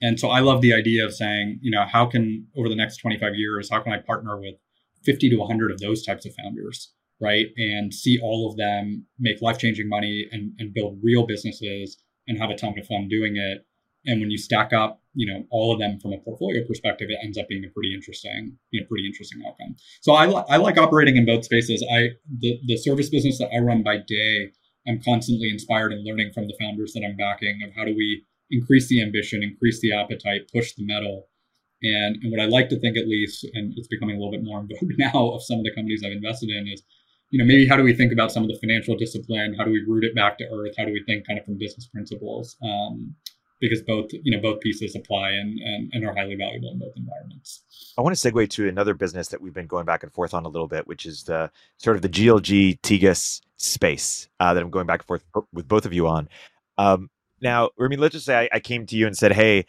And so I love the idea of saying, you know, how can over the next 25 years, how can I partner with 50 to 100 of those types of founders right? And see all of them make life changing money and, and build real businesses and have a ton of fun doing it. And when you stack up, you know, all of them from a portfolio perspective, it ends up being a pretty interesting, you know, pretty interesting outcome. So I, li- I like operating in both spaces. I the, the service business that I run by day, I'm constantly inspired and learning from the founders that I'm backing of how do we increase the ambition, increase the appetite, push the metal. And, and what I like to think, at least, and it's becoming a little bit more in vogue now of some of the companies I've invested in, is you know, maybe how do we think about some of the financial discipline? How do we root it back to earth? How do we think kind of from business principles? Um, because both, you know, both pieces apply and, and, and are highly valuable in both environments. I want to segue to another business that we've been going back and forth on a little bit, which is the sort of the GLG Tegus space uh, that I'm going back and forth with both of you on. Um, now, I mean, let's just say I, I came to you and said, "Hey,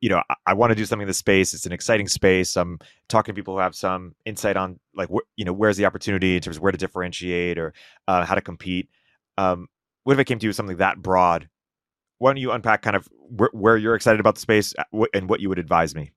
you know, I, I want to do something in the space. It's an exciting space. I'm talking to people who have some insight on like, wh- you know, where's the opportunity in terms of where to differentiate or uh, how to compete. Um, what if I came to you with something that broad? Why don't you unpack kind of wh- where you're excited about the space uh, and what you would advise me?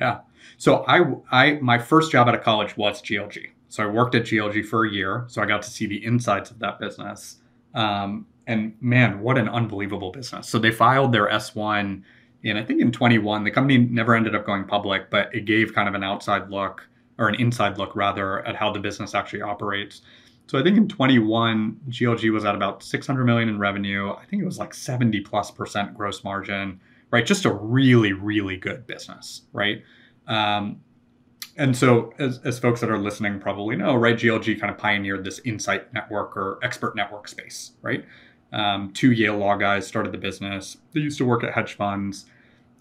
Yeah. So I, I, my first job out of college was GLG. So I worked at GLG for a year. So I got to see the insides of that business. Um, and man, what an unbelievable business. So they filed their S1 in, I think in 21. The company never ended up going public, but it gave kind of an outside look or an inside look rather at how the business actually operates. So I think in 21, GLG was at about 600 million in revenue. I think it was like 70 plus percent gross margin, right? Just a really, really good business, right? Um, and so, as, as folks that are listening probably know, right, GLG kind of pioneered this insight network or expert network space, right? Um, two Yale law guys started the business. They used to work at hedge funds,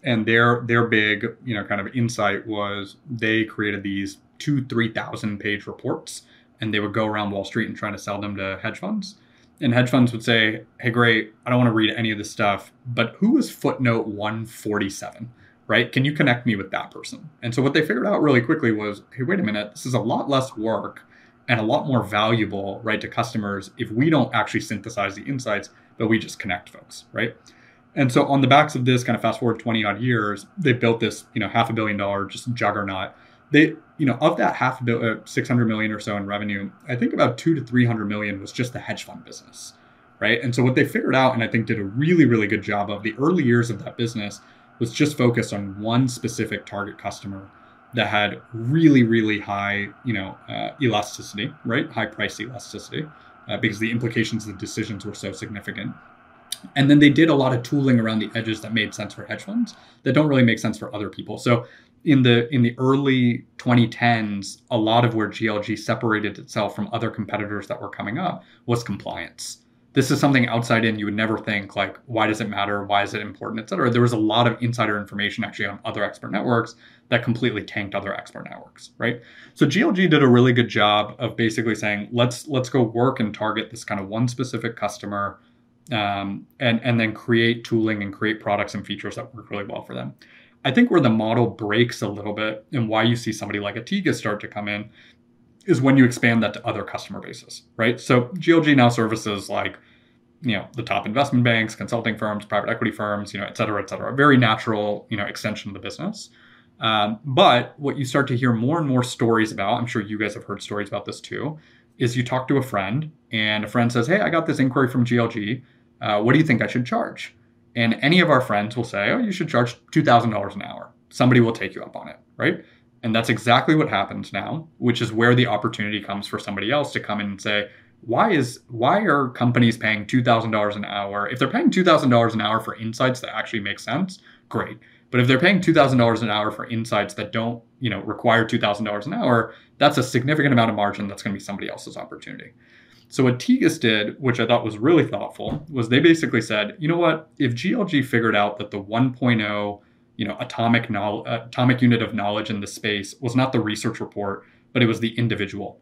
and their their big, you know, kind of insight was they created these two, three thousand page reports, and they would go around Wall Street and try to sell them to hedge funds. And hedge funds would say, "Hey, great, I don't want to read any of this stuff, but who was footnote 147?" right? Can you connect me with that person? And so what they figured out really quickly was, hey, wait a minute, this is a lot less work and a lot more valuable, right, to customers if we don't actually synthesize the insights, but we just connect folks, right? And so on the backs of this kind of fast forward 20 odd years, they built this, you know, half a billion dollar just juggernaut. They, you know, of that half a billion, uh, 600 million or so in revenue, I think about two to 300 million was just the hedge fund business, right? And so what they figured out, and I think did a really, really good job of the early years of that business was just focused on one specific target customer that had really, really high, you know, uh, elasticity, right? High price elasticity, uh, because the implications of the decisions were so significant. And then they did a lot of tooling around the edges that made sense for hedge funds that don't really make sense for other people. So in the in the early 2010s, a lot of where GLG separated itself from other competitors that were coming up was compliance. This is something outside in you would never think like why does it matter? Why is it important et cetera? There was a lot of insider information actually on other expert networks that completely tanked other expert networks right? So glg did a really good job of basically saying let's let's go work and target this kind of one specific customer um, and and then create tooling and create products and features that work really well for them i think where the model breaks a little bit and why you see somebody like a Tegus start to come in is when you expand that to other customer bases, right? So GLG now services like, you know, the top investment banks, consulting firms, private equity firms, you know, et cetera, et cetera. Very natural, you know, extension of the business. Um, but what you start to hear more and more stories about, I'm sure you guys have heard stories about this too, is you talk to a friend and a friend says, Hey, I got this inquiry from GLG. Uh, what do you think I should charge? And any of our friends will say, Oh, you should charge $2,000 an hour. Somebody will take you up on it, right? And that's exactly what happens now, which is where the opportunity comes for somebody else to come in and say, why is why are companies paying $2,000 an hour? If they're paying $2,000 an hour for insights that actually make sense, great. But if they're paying $2,000 an hour for insights that don't, you know, require $2,000 an hour, that's a significant amount of margin that's going to be somebody else's opportunity. So what Tegus did, which I thought was really thoughtful, was they basically said, you know what, if GLG figured out that the 1.0 you know atomic knowledge, uh, atomic unit of knowledge in the space was not the research report, but it was the individual.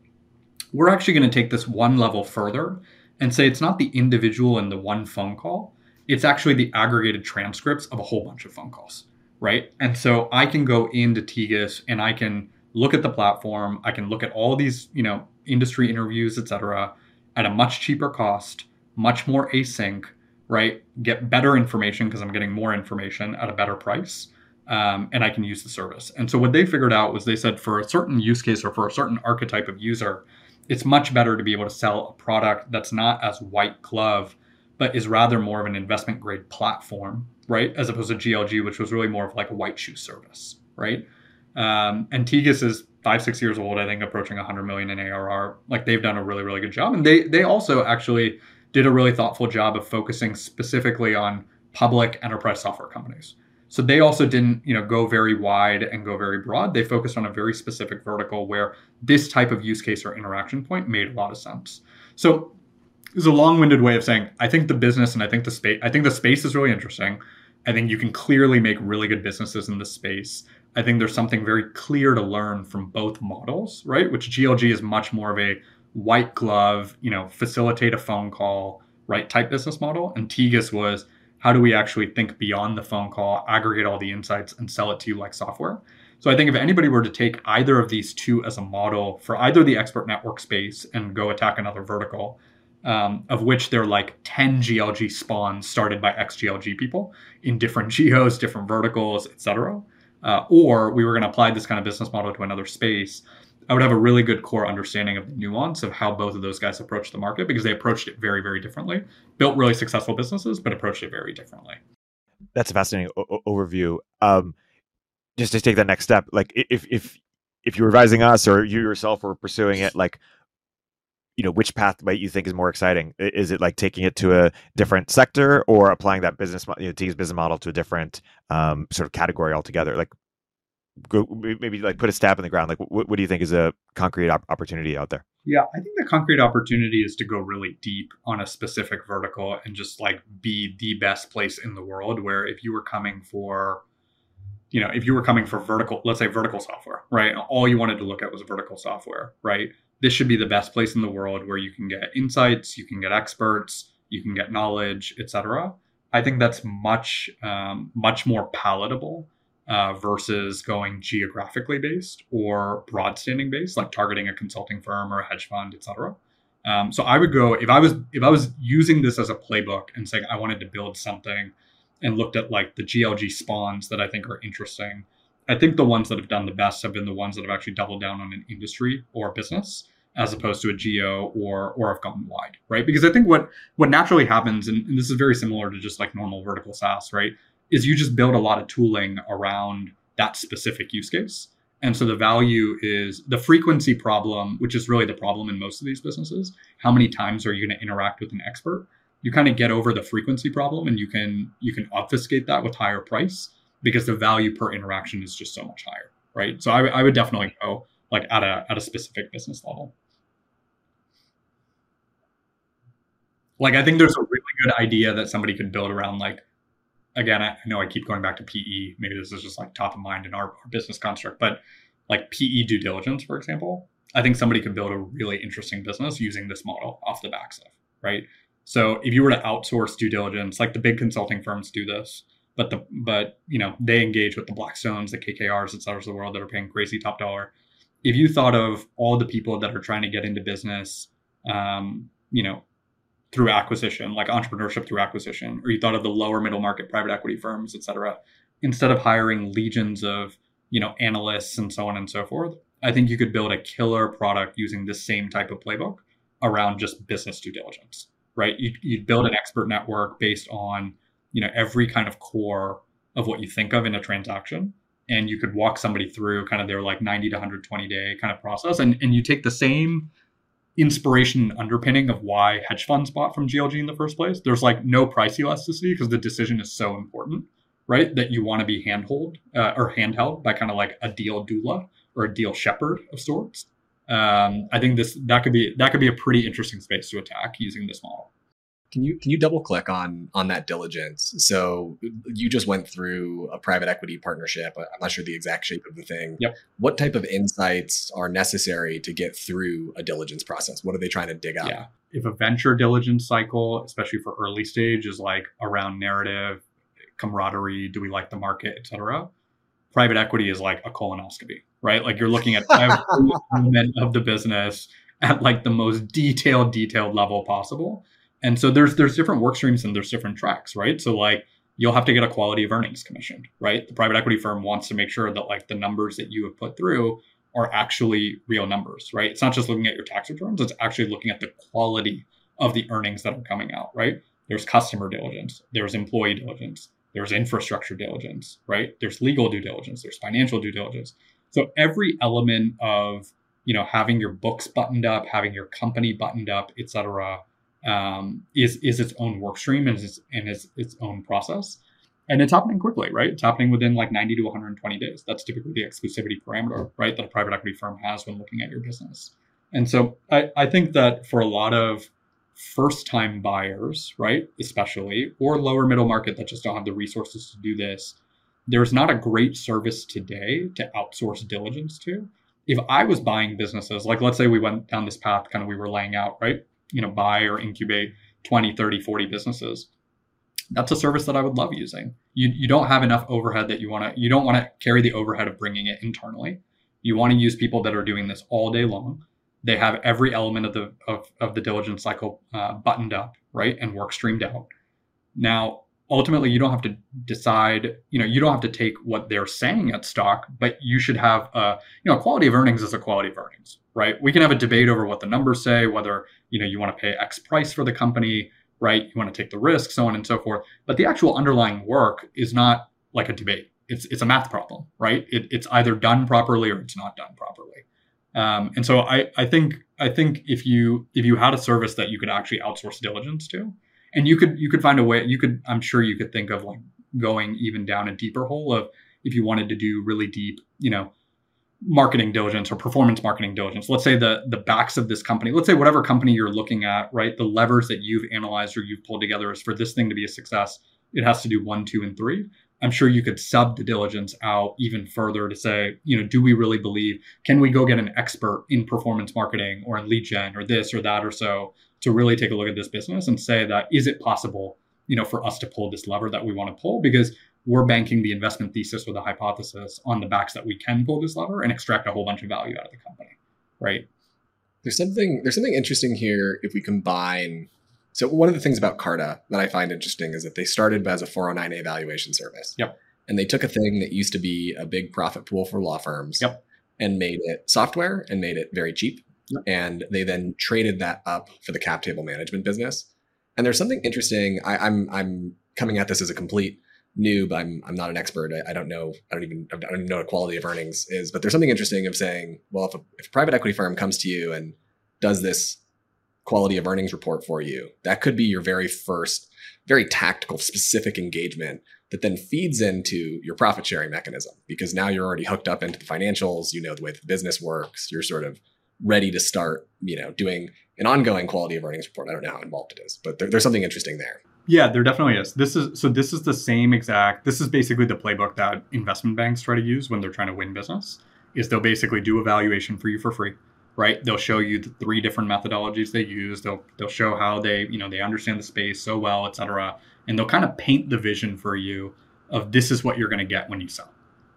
We're actually going to take this one level further and say it's not the individual in the one phone call, it's actually the aggregated transcripts of a whole bunch of phone calls, right? And so I can go into Tegus and I can look at the platform, I can look at all these, you know, industry interviews, et cetera, at a much cheaper cost, much more async, right? Get better information because I'm getting more information at a better price. Um, and I can use the service. And so what they figured out was they said for a certain use case or for a certain archetype of user, it's much better to be able to sell a product that's not as white glove, but is rather more of an investment grade platform, right? As opposed to GLG, which was really more of like a white shoe service, right? Um, and is five, six years old, I think, approaching 100 million in ARR. Like they've done a really, really good job, and they they also actually did a really thoughtful job of focusing specifically on public enterprise software companies. So they also didn't, you know, go very wide and go very broad. They focused on a very specific vertical where this type of use case or interaction point made a lot of sense. So it's a long-winded way of saying I think the business and I think the space I think the space is really interesting. I think you can clearly make really good businesses in this space. I think there's something very clear to learn from both models, right? Which GLG is much more of a white glove, you know, facilitate a phone call, right type business model. And Tegus was, how do we actually think beyond the phone call, aggregate all the insights, and sell it to you like software? So I think if anybody were to take either of these two as a model for either the expert network space and go attack another vertical, um, of which there are like 10 GLG spawns started by ex-GLG people in different geos, different verticals, etc. Uh, or we were going to apply this kind of business model to another space, I would have a really good core understanding of the nuance of how both of those guys approached the market because they approached it very, very differently. Built really successful businesses, but approached it very differently. That's a fascinating o- overview. Um, just to take that next step, like if if if you're advising us or you yourself were pursuing it, like you know, which path might you think is more exciting? Is it like taking it to a different sector or applying that business, you know, team's business model to a different um, sort of category altogether? Like, go maybe like put a stab in the ground. Like, what, what do you think is a concrete op- opportunity out there? Yeah, I think the concrete opportunity is to go really deep on a specific vertical and just like be the best place in the world. Where if you were coming for, you know, if you were coming for vertical, let's say vertical software, right? All you wanted to look at was vertical software, right? This should be the best place in the world where you can get insights, you can get experts, you can get knowledge, etc. I think that's much, um, much more palatable uh, versus going geographically based or broad standing based, like targeting a consulting firm or a hedge fund, et cetera. Um, so I would go if I was if I was using this as a playbook and saying I wanted to build something and looked at like the GLG spawns that I think are interesting. I think the ones that have done the best have been the ones that have actually doubled down on an industry or business as opposed to a geo or or have gone wide, right? Because I think what what naturally happens, and, and this is very similar to just like normal vertical SaaS, right? is you just build a lot of tooling around that specific use case. And so the value is the frequency problem, which is really the problem in most of these businesses. How many times are you going to interact with an expert? You kind of get over the frequency problem and you can you can obfuscate that with higher price because the value per interaction is just so much higher, right? So I, I would definitely go like at a at a specific business level. Like I think there's a really good idea that somebody could build around like again, I know I keep going back to PE. Maybe this is just like top of mind in our, our business construct, but like PE due diligence, for example, I think somebody could build a really interesting business using this model off the back of, right? So if you were to outsource due diligence, like the big consulting firms do this, but the but you know they engage with the Blackstones, the KKRs, et cetera, of the world that are paying crazy top dollar. If you thought of all the people that are trying to get into business, um, you know, through acquisition, like entrepreneurship through acquisition, or you thought of the lower middle market private equity firms, et cetera, instead of hiring legions of you know analysts and so on and so forth, I think you could build a killer product using this same type of playbook around just business due diligence, right? You, you'd build an expert network based on you know every kind of core of what you think of in a transaction and you could walk somebody through kind of their like 90 to 120 day kind of process and, and you take the same inspiration and underpinning of why hedge funds bought from GLG in the first place. There's like no price elasticity because the decision is so important, right? That you want to be handhold uh, or handheld by kind of like a deal doula or a deal shepherd of sorts. Um, I think this that could be that could be a pretty interesting space to attack using this model. Can you can you double click on on that diligence? So you just went through a private equity partnership. I'm not sure the exact shape of the thing. Yep. What type of insights are necessary to get through a diligence process? What are they trying to dig up? Yeah. If a venture diligence cycle, especially for early stage, is like around narrative, camaraderie, do we like the market, et cetera, private equity is like a colonoscopy, right? Like you're looking at every element of the business at like the most detailed, detailed level possible and so there's there's different work streams and there's different tracks, right? So like you'll have to get a quality of earnings commissioned, right? The private equity firm wants to make sure that like the numbers that you have put through are actually real numbers, right? It's not just looking at your tax returns, it's actually looking at the quality of the earnings that are coming out, right? There's customer diligence, there's employee diligence, there's infrastructure diligence, right? There's legal due diligence, there's financial due diligence. So every element of, you know, having your books buttoned up, having your company buttoned up, et cetera, um, is is its own work stream and its and its own process. And it's happening quickly, right? It's happening within like 90 to 120 days. That's typically the exclusivity parameter, right? That a private equity firm has when looking at your business. And so I, I think that for a lot of first time buyers, right, especially, or lower middle market that just don't have the resources to do this, there's not a great service today to outsource diligence to. If I was buying businesses, like let's say we went down this path, kind of we were laying out, right? You know buy or incubate 20 30 40 businesses that's a service that I would love using. You you don't have enough overhead that you want to you don't want to carry the overhead of bringing it internally. You want to use people that are doing this all day long. They have every element of the of, of the diligence cycle uh, buttoned up, right, and work streamed out. Now, ultimately, you don't have to decide. You know, you don't have to take what they're saying at stock, but you should have a you know quality of earnings is a quality of earnings, right? We can have a debate over what the numbers say, whether you know you want to pay X price for the company right? You want to take the risk, so on and so forth. But the actual underlying work is not like a debate. It's it's a math problem, right? It, it's either done properly or it's not done properly. Um, and so I, I think I think if you if you had a service that you could actually outsource diligence to, and you could you could find a way you could I'm sure you could think of like going even down a deeper hole of if you wanted to do really deep, you know, marketing diligence or performance marketing diligence. Let's say the the backs of this company let's say whatever company you're looking at right? The levers that you've analyzed or you've pulled together is for this thing to be a success it has to do one two and three. I'm sure you could sub the diligence out even further to say you know do we really believe can we go get an expert in performance marketing or in lead gen or this or that or so to really take a look at this business and say that is it possible you know for us to pull this lever that we want to pull? Because we're banking the investment thesis or the hypothesis on the backs that we can pull this lever and extract a whole bunch of value out of the company, right? There's something there's something interesting here if we combine. So one of the things about Carta that I find interesting is that they started as a 409A valuation service. Yep. And they took a thing that used to be a big profit pool for law firms. Yep. And made it software and made it very cheap. Yep. And they then traded that up for the cap table management business. And there's something interesting. I, I'm I'm coming at this as a complete noob. I'm I'm not an expert. I, I, don't know. I don't even I don't even know what quality of earnings is. But there's something interesting of saying, well, if a, if a private equity firm comes to you and does this quality of earnings report for you, that could be your very first, very tactical, specific engagement that then feeds into your profit sharing mechanism because now you're already hooked up into the financials. You know the way the business works. You're sort of ready to start, you know, doing an ongoing quality of earnings report. I don't know how involved it is, but there, there's something interesting there. Yeah, there definitely is. This is so this is the same exact this is basically the playbook that investment banks try to use when they're trying to win business. Is they'll basically do a valuation for you for free, right? They'll show you the three different methodologies they use. They'll they'll show how they, you know, they understand the space so well, et cetera. And they'll kind of paint the vision for you of this is what you're going to get when you sell,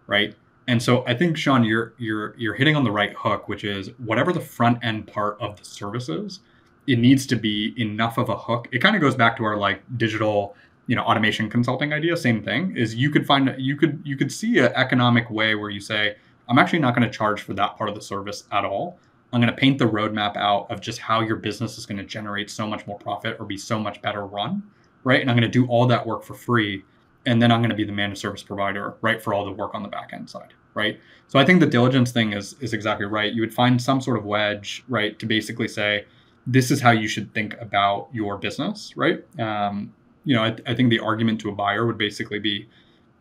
right? And so I think Sean, you're you're you're hitting on the right hook, which is whatever the front end part of the services it needs to be enough of a hook. It kind of goes back to our like digital, you know, automation consulting idea. Same thing is you could find you could you could see an economic way where you say, I'm actually not going to charge for that part of the service at all. I'm going to paint the roadmap out of just how your business is going to generate so much more profit or be so much better run, right? And I'm going to do all that work for free, and then I'm going to be the managed service provider, right, for all the work on the back end side, right? So I think the diligence thing is is exactly right. You would find some sort of wedge, right, to basically say, this is how you should think about your business, right? Um, you know, I, I, think the argument to a buyer would basically be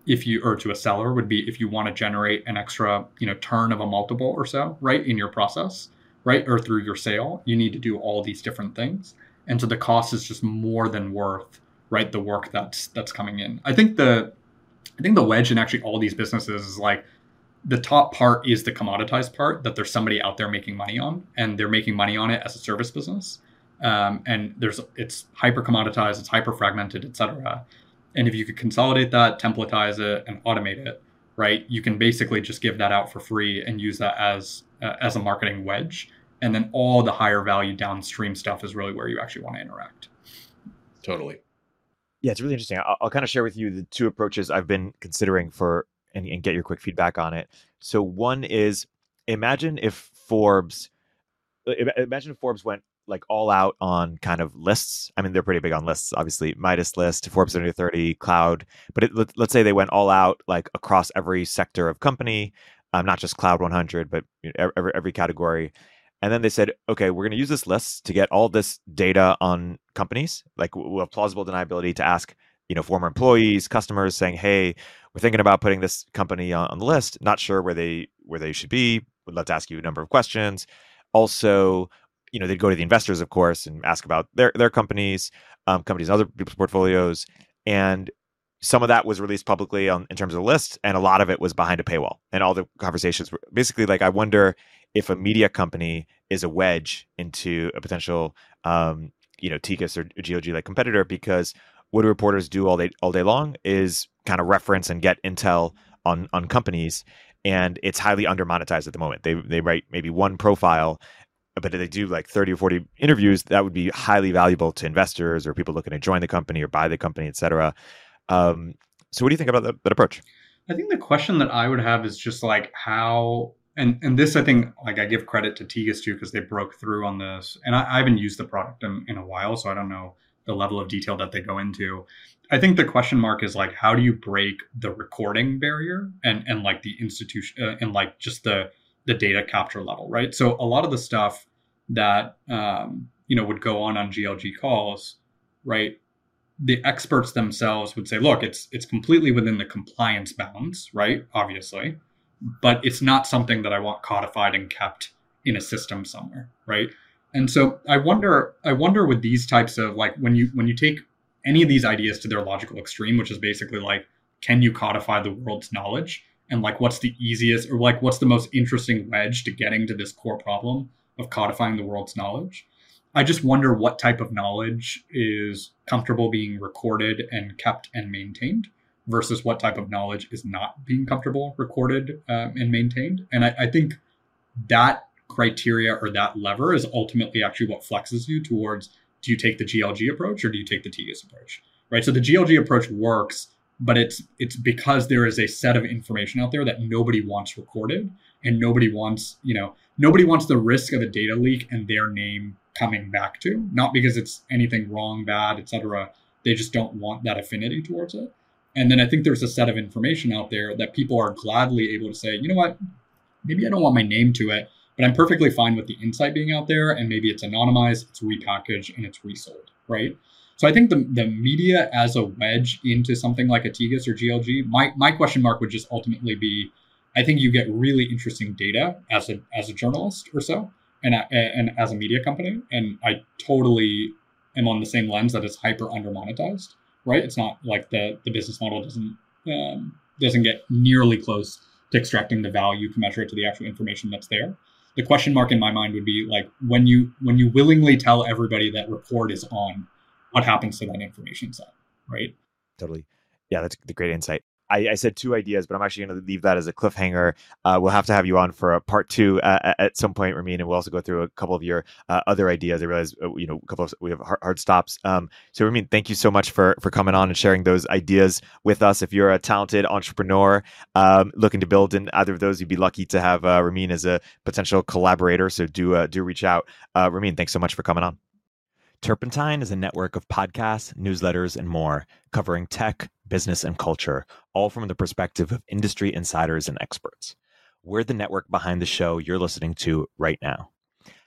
if you, or to a seller would be if you want to generate an extra, you know, turn of a multiple or so, right, in your process, right, or through your sale, you need to do all these different things, and so the cost is just more than worth, right, the work that's that's coming in. I think the, I think the wedge in actually all these businesses is like the top part is the commoditized part that there's somebody out there making money on and they're making money on it as a service business. Um, and there's it's hyper commoditized it's hyper fragmented etc and if you could consolidate that templatize it and automate it right you can basically just give that out for free and use that as uh, as a marketing wedge. And then all the higher value downstream stuff is really where you actually want to interact. Totally. Yeah it's really interesting. I'll, I'll kind of share with you the two approaches i've been considering for and, and get your quick feedback on it. So one is imagine if Forbes, imagine if Forbes went like all out on kind of lists. I mean, they're pretty big on lists, obviously. Midas list, Forbes under 30, cloud. But it, let, us say they went all out like across every sector of company, um, not just cloud 100, but every, every category. And then they said, okay, we're going to use this list to get all this data on companies. Like we have plausible deniability to ask, you know, former employees, customers saying, hey, we're thinking about putting this company on, on the list. Not sure where they where they should be. Would love to ask you a number of questions. Also, you know, they'd go to the investors, of course, and ask about their their companies, um, companies, other people's portfolios, and some of that was released publicly on in terms of the list, and a lot of it was behind a paywall. And all the conversations were basically like, I wonder if a media company is a wedge into a potential, um, you know, Tegus or GLG like competitor because what do reporters do all day all day long is kind of reference and get intel on on companies and it's highly under monetized at the moment. They they write maybe one profile but if they do like 30 or 40 interviews that would be highly valuable to investors or people looking to join the company or buy the company etc um, so what do you think about that, that approach i think the question that i would have is just like how and and this I think like I give credit to Tegus too because they broke through on this, and I, I haven't used the product in, in a while, so I don't know the level of detail that they go into. I think the question mark is like how do you break the recording barrier and and like the institution uh, and like just the the data capture level, right? So a lot of the stuff that um, you know would go on on GLG calls, right? The experts themselves would say, look, it's it's completely within the compliance bounds, right? Obviously but it's not something that I want codified and kept in a system somewhere, right? And so I wonder, I wonder with these types of like when you when you take any of these ideas to their logical extreme, which is basically like, can you codify the world's knowledge? And like, what's the easiest or like, what's the most interesting wedge to getting to this core problem of codifying the world's knowledge? I just wonder what type of knowledge is comfortable being recorded and kept and maintained versus what type of knowledge is not being comfortable recorded um, and maintained. And I, I, think that criteria or that lever is ultimately actually what flexes you towards do you take the GLG approach or do you take the Tegus approach? Right. So the GLG approach works, but it's it's because there is a set of information out there that nobody wants recorded and nobody wants, you know, nobody wants the risk of a data leak and their name coming back to, not because it's anything wrong, bad, etc. They just don't want that affinity towards it. And then I think there's a set of information out there that people are gladly able to say, you know what, maybe I don't want my name to it, but I'm perfectly fine with the insight being out there. And maybe it's anonymized, it's repackaged, and it's resold, right? So I think the, the media as a wedge into something like a Tegus or GLG, my, my question mark would just ultimately be, I think you get really interesting data as a, as a journalist or so, and, and as a media company. And I totally am on the same lens that it's hyper under monetized right? It's not like the the business model doesn't um, doesn't get nearly close to extracting the value commensurate to the actual information that's there. The question mark in my mind would be like when you when you willingly tell everybody that report is on, what happens to that information set, right? Totally. Yeah, that's the great insight. I, I, said two ideas, but I'm actually going to leave that as a cliffhanger. Uh, we'll have to have you on for a part two uh, at some point, Romeen, and we'll also go through a couple of your uh, other ideas. I realize uh, you know a couple of we have hard, hard, stops. Um, so Romeen, thank you so much for for coming on and sharing those ideas with us. If you're a talented entrepreneur um, looking to build in either of those, you'd be lucky to have uh, Romeen as a potential collaborator. So do uh, do reach out. Romeen, thanks so much for coming on. Turpentine is a network of podcasts, newsletters, and more covering tech, business, and culture, all from the perspective of industry insiders and experts. We're the network behind the show you're listening to right now.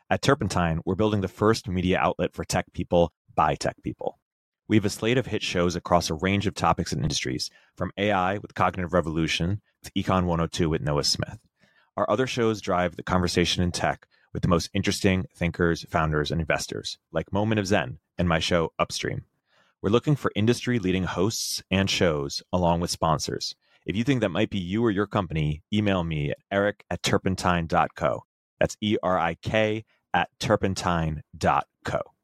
At Turpentine, we're building the first media outlet for tech people by tech people. We have a slate of hit shows across a range of topics and industries, from AI with Cognitive Revolution to Econ 102 with Noah Smith. Our other shows drive the conversation in tech with the most interesting thinkers, founders, and investors, like Moment of Zen and my show Upstream. We're looking for industry leading hosts and shows along with sponsors. If you think that might be you or your company, email me at erik at turpentine.co. That's E R I K at turpentine.co.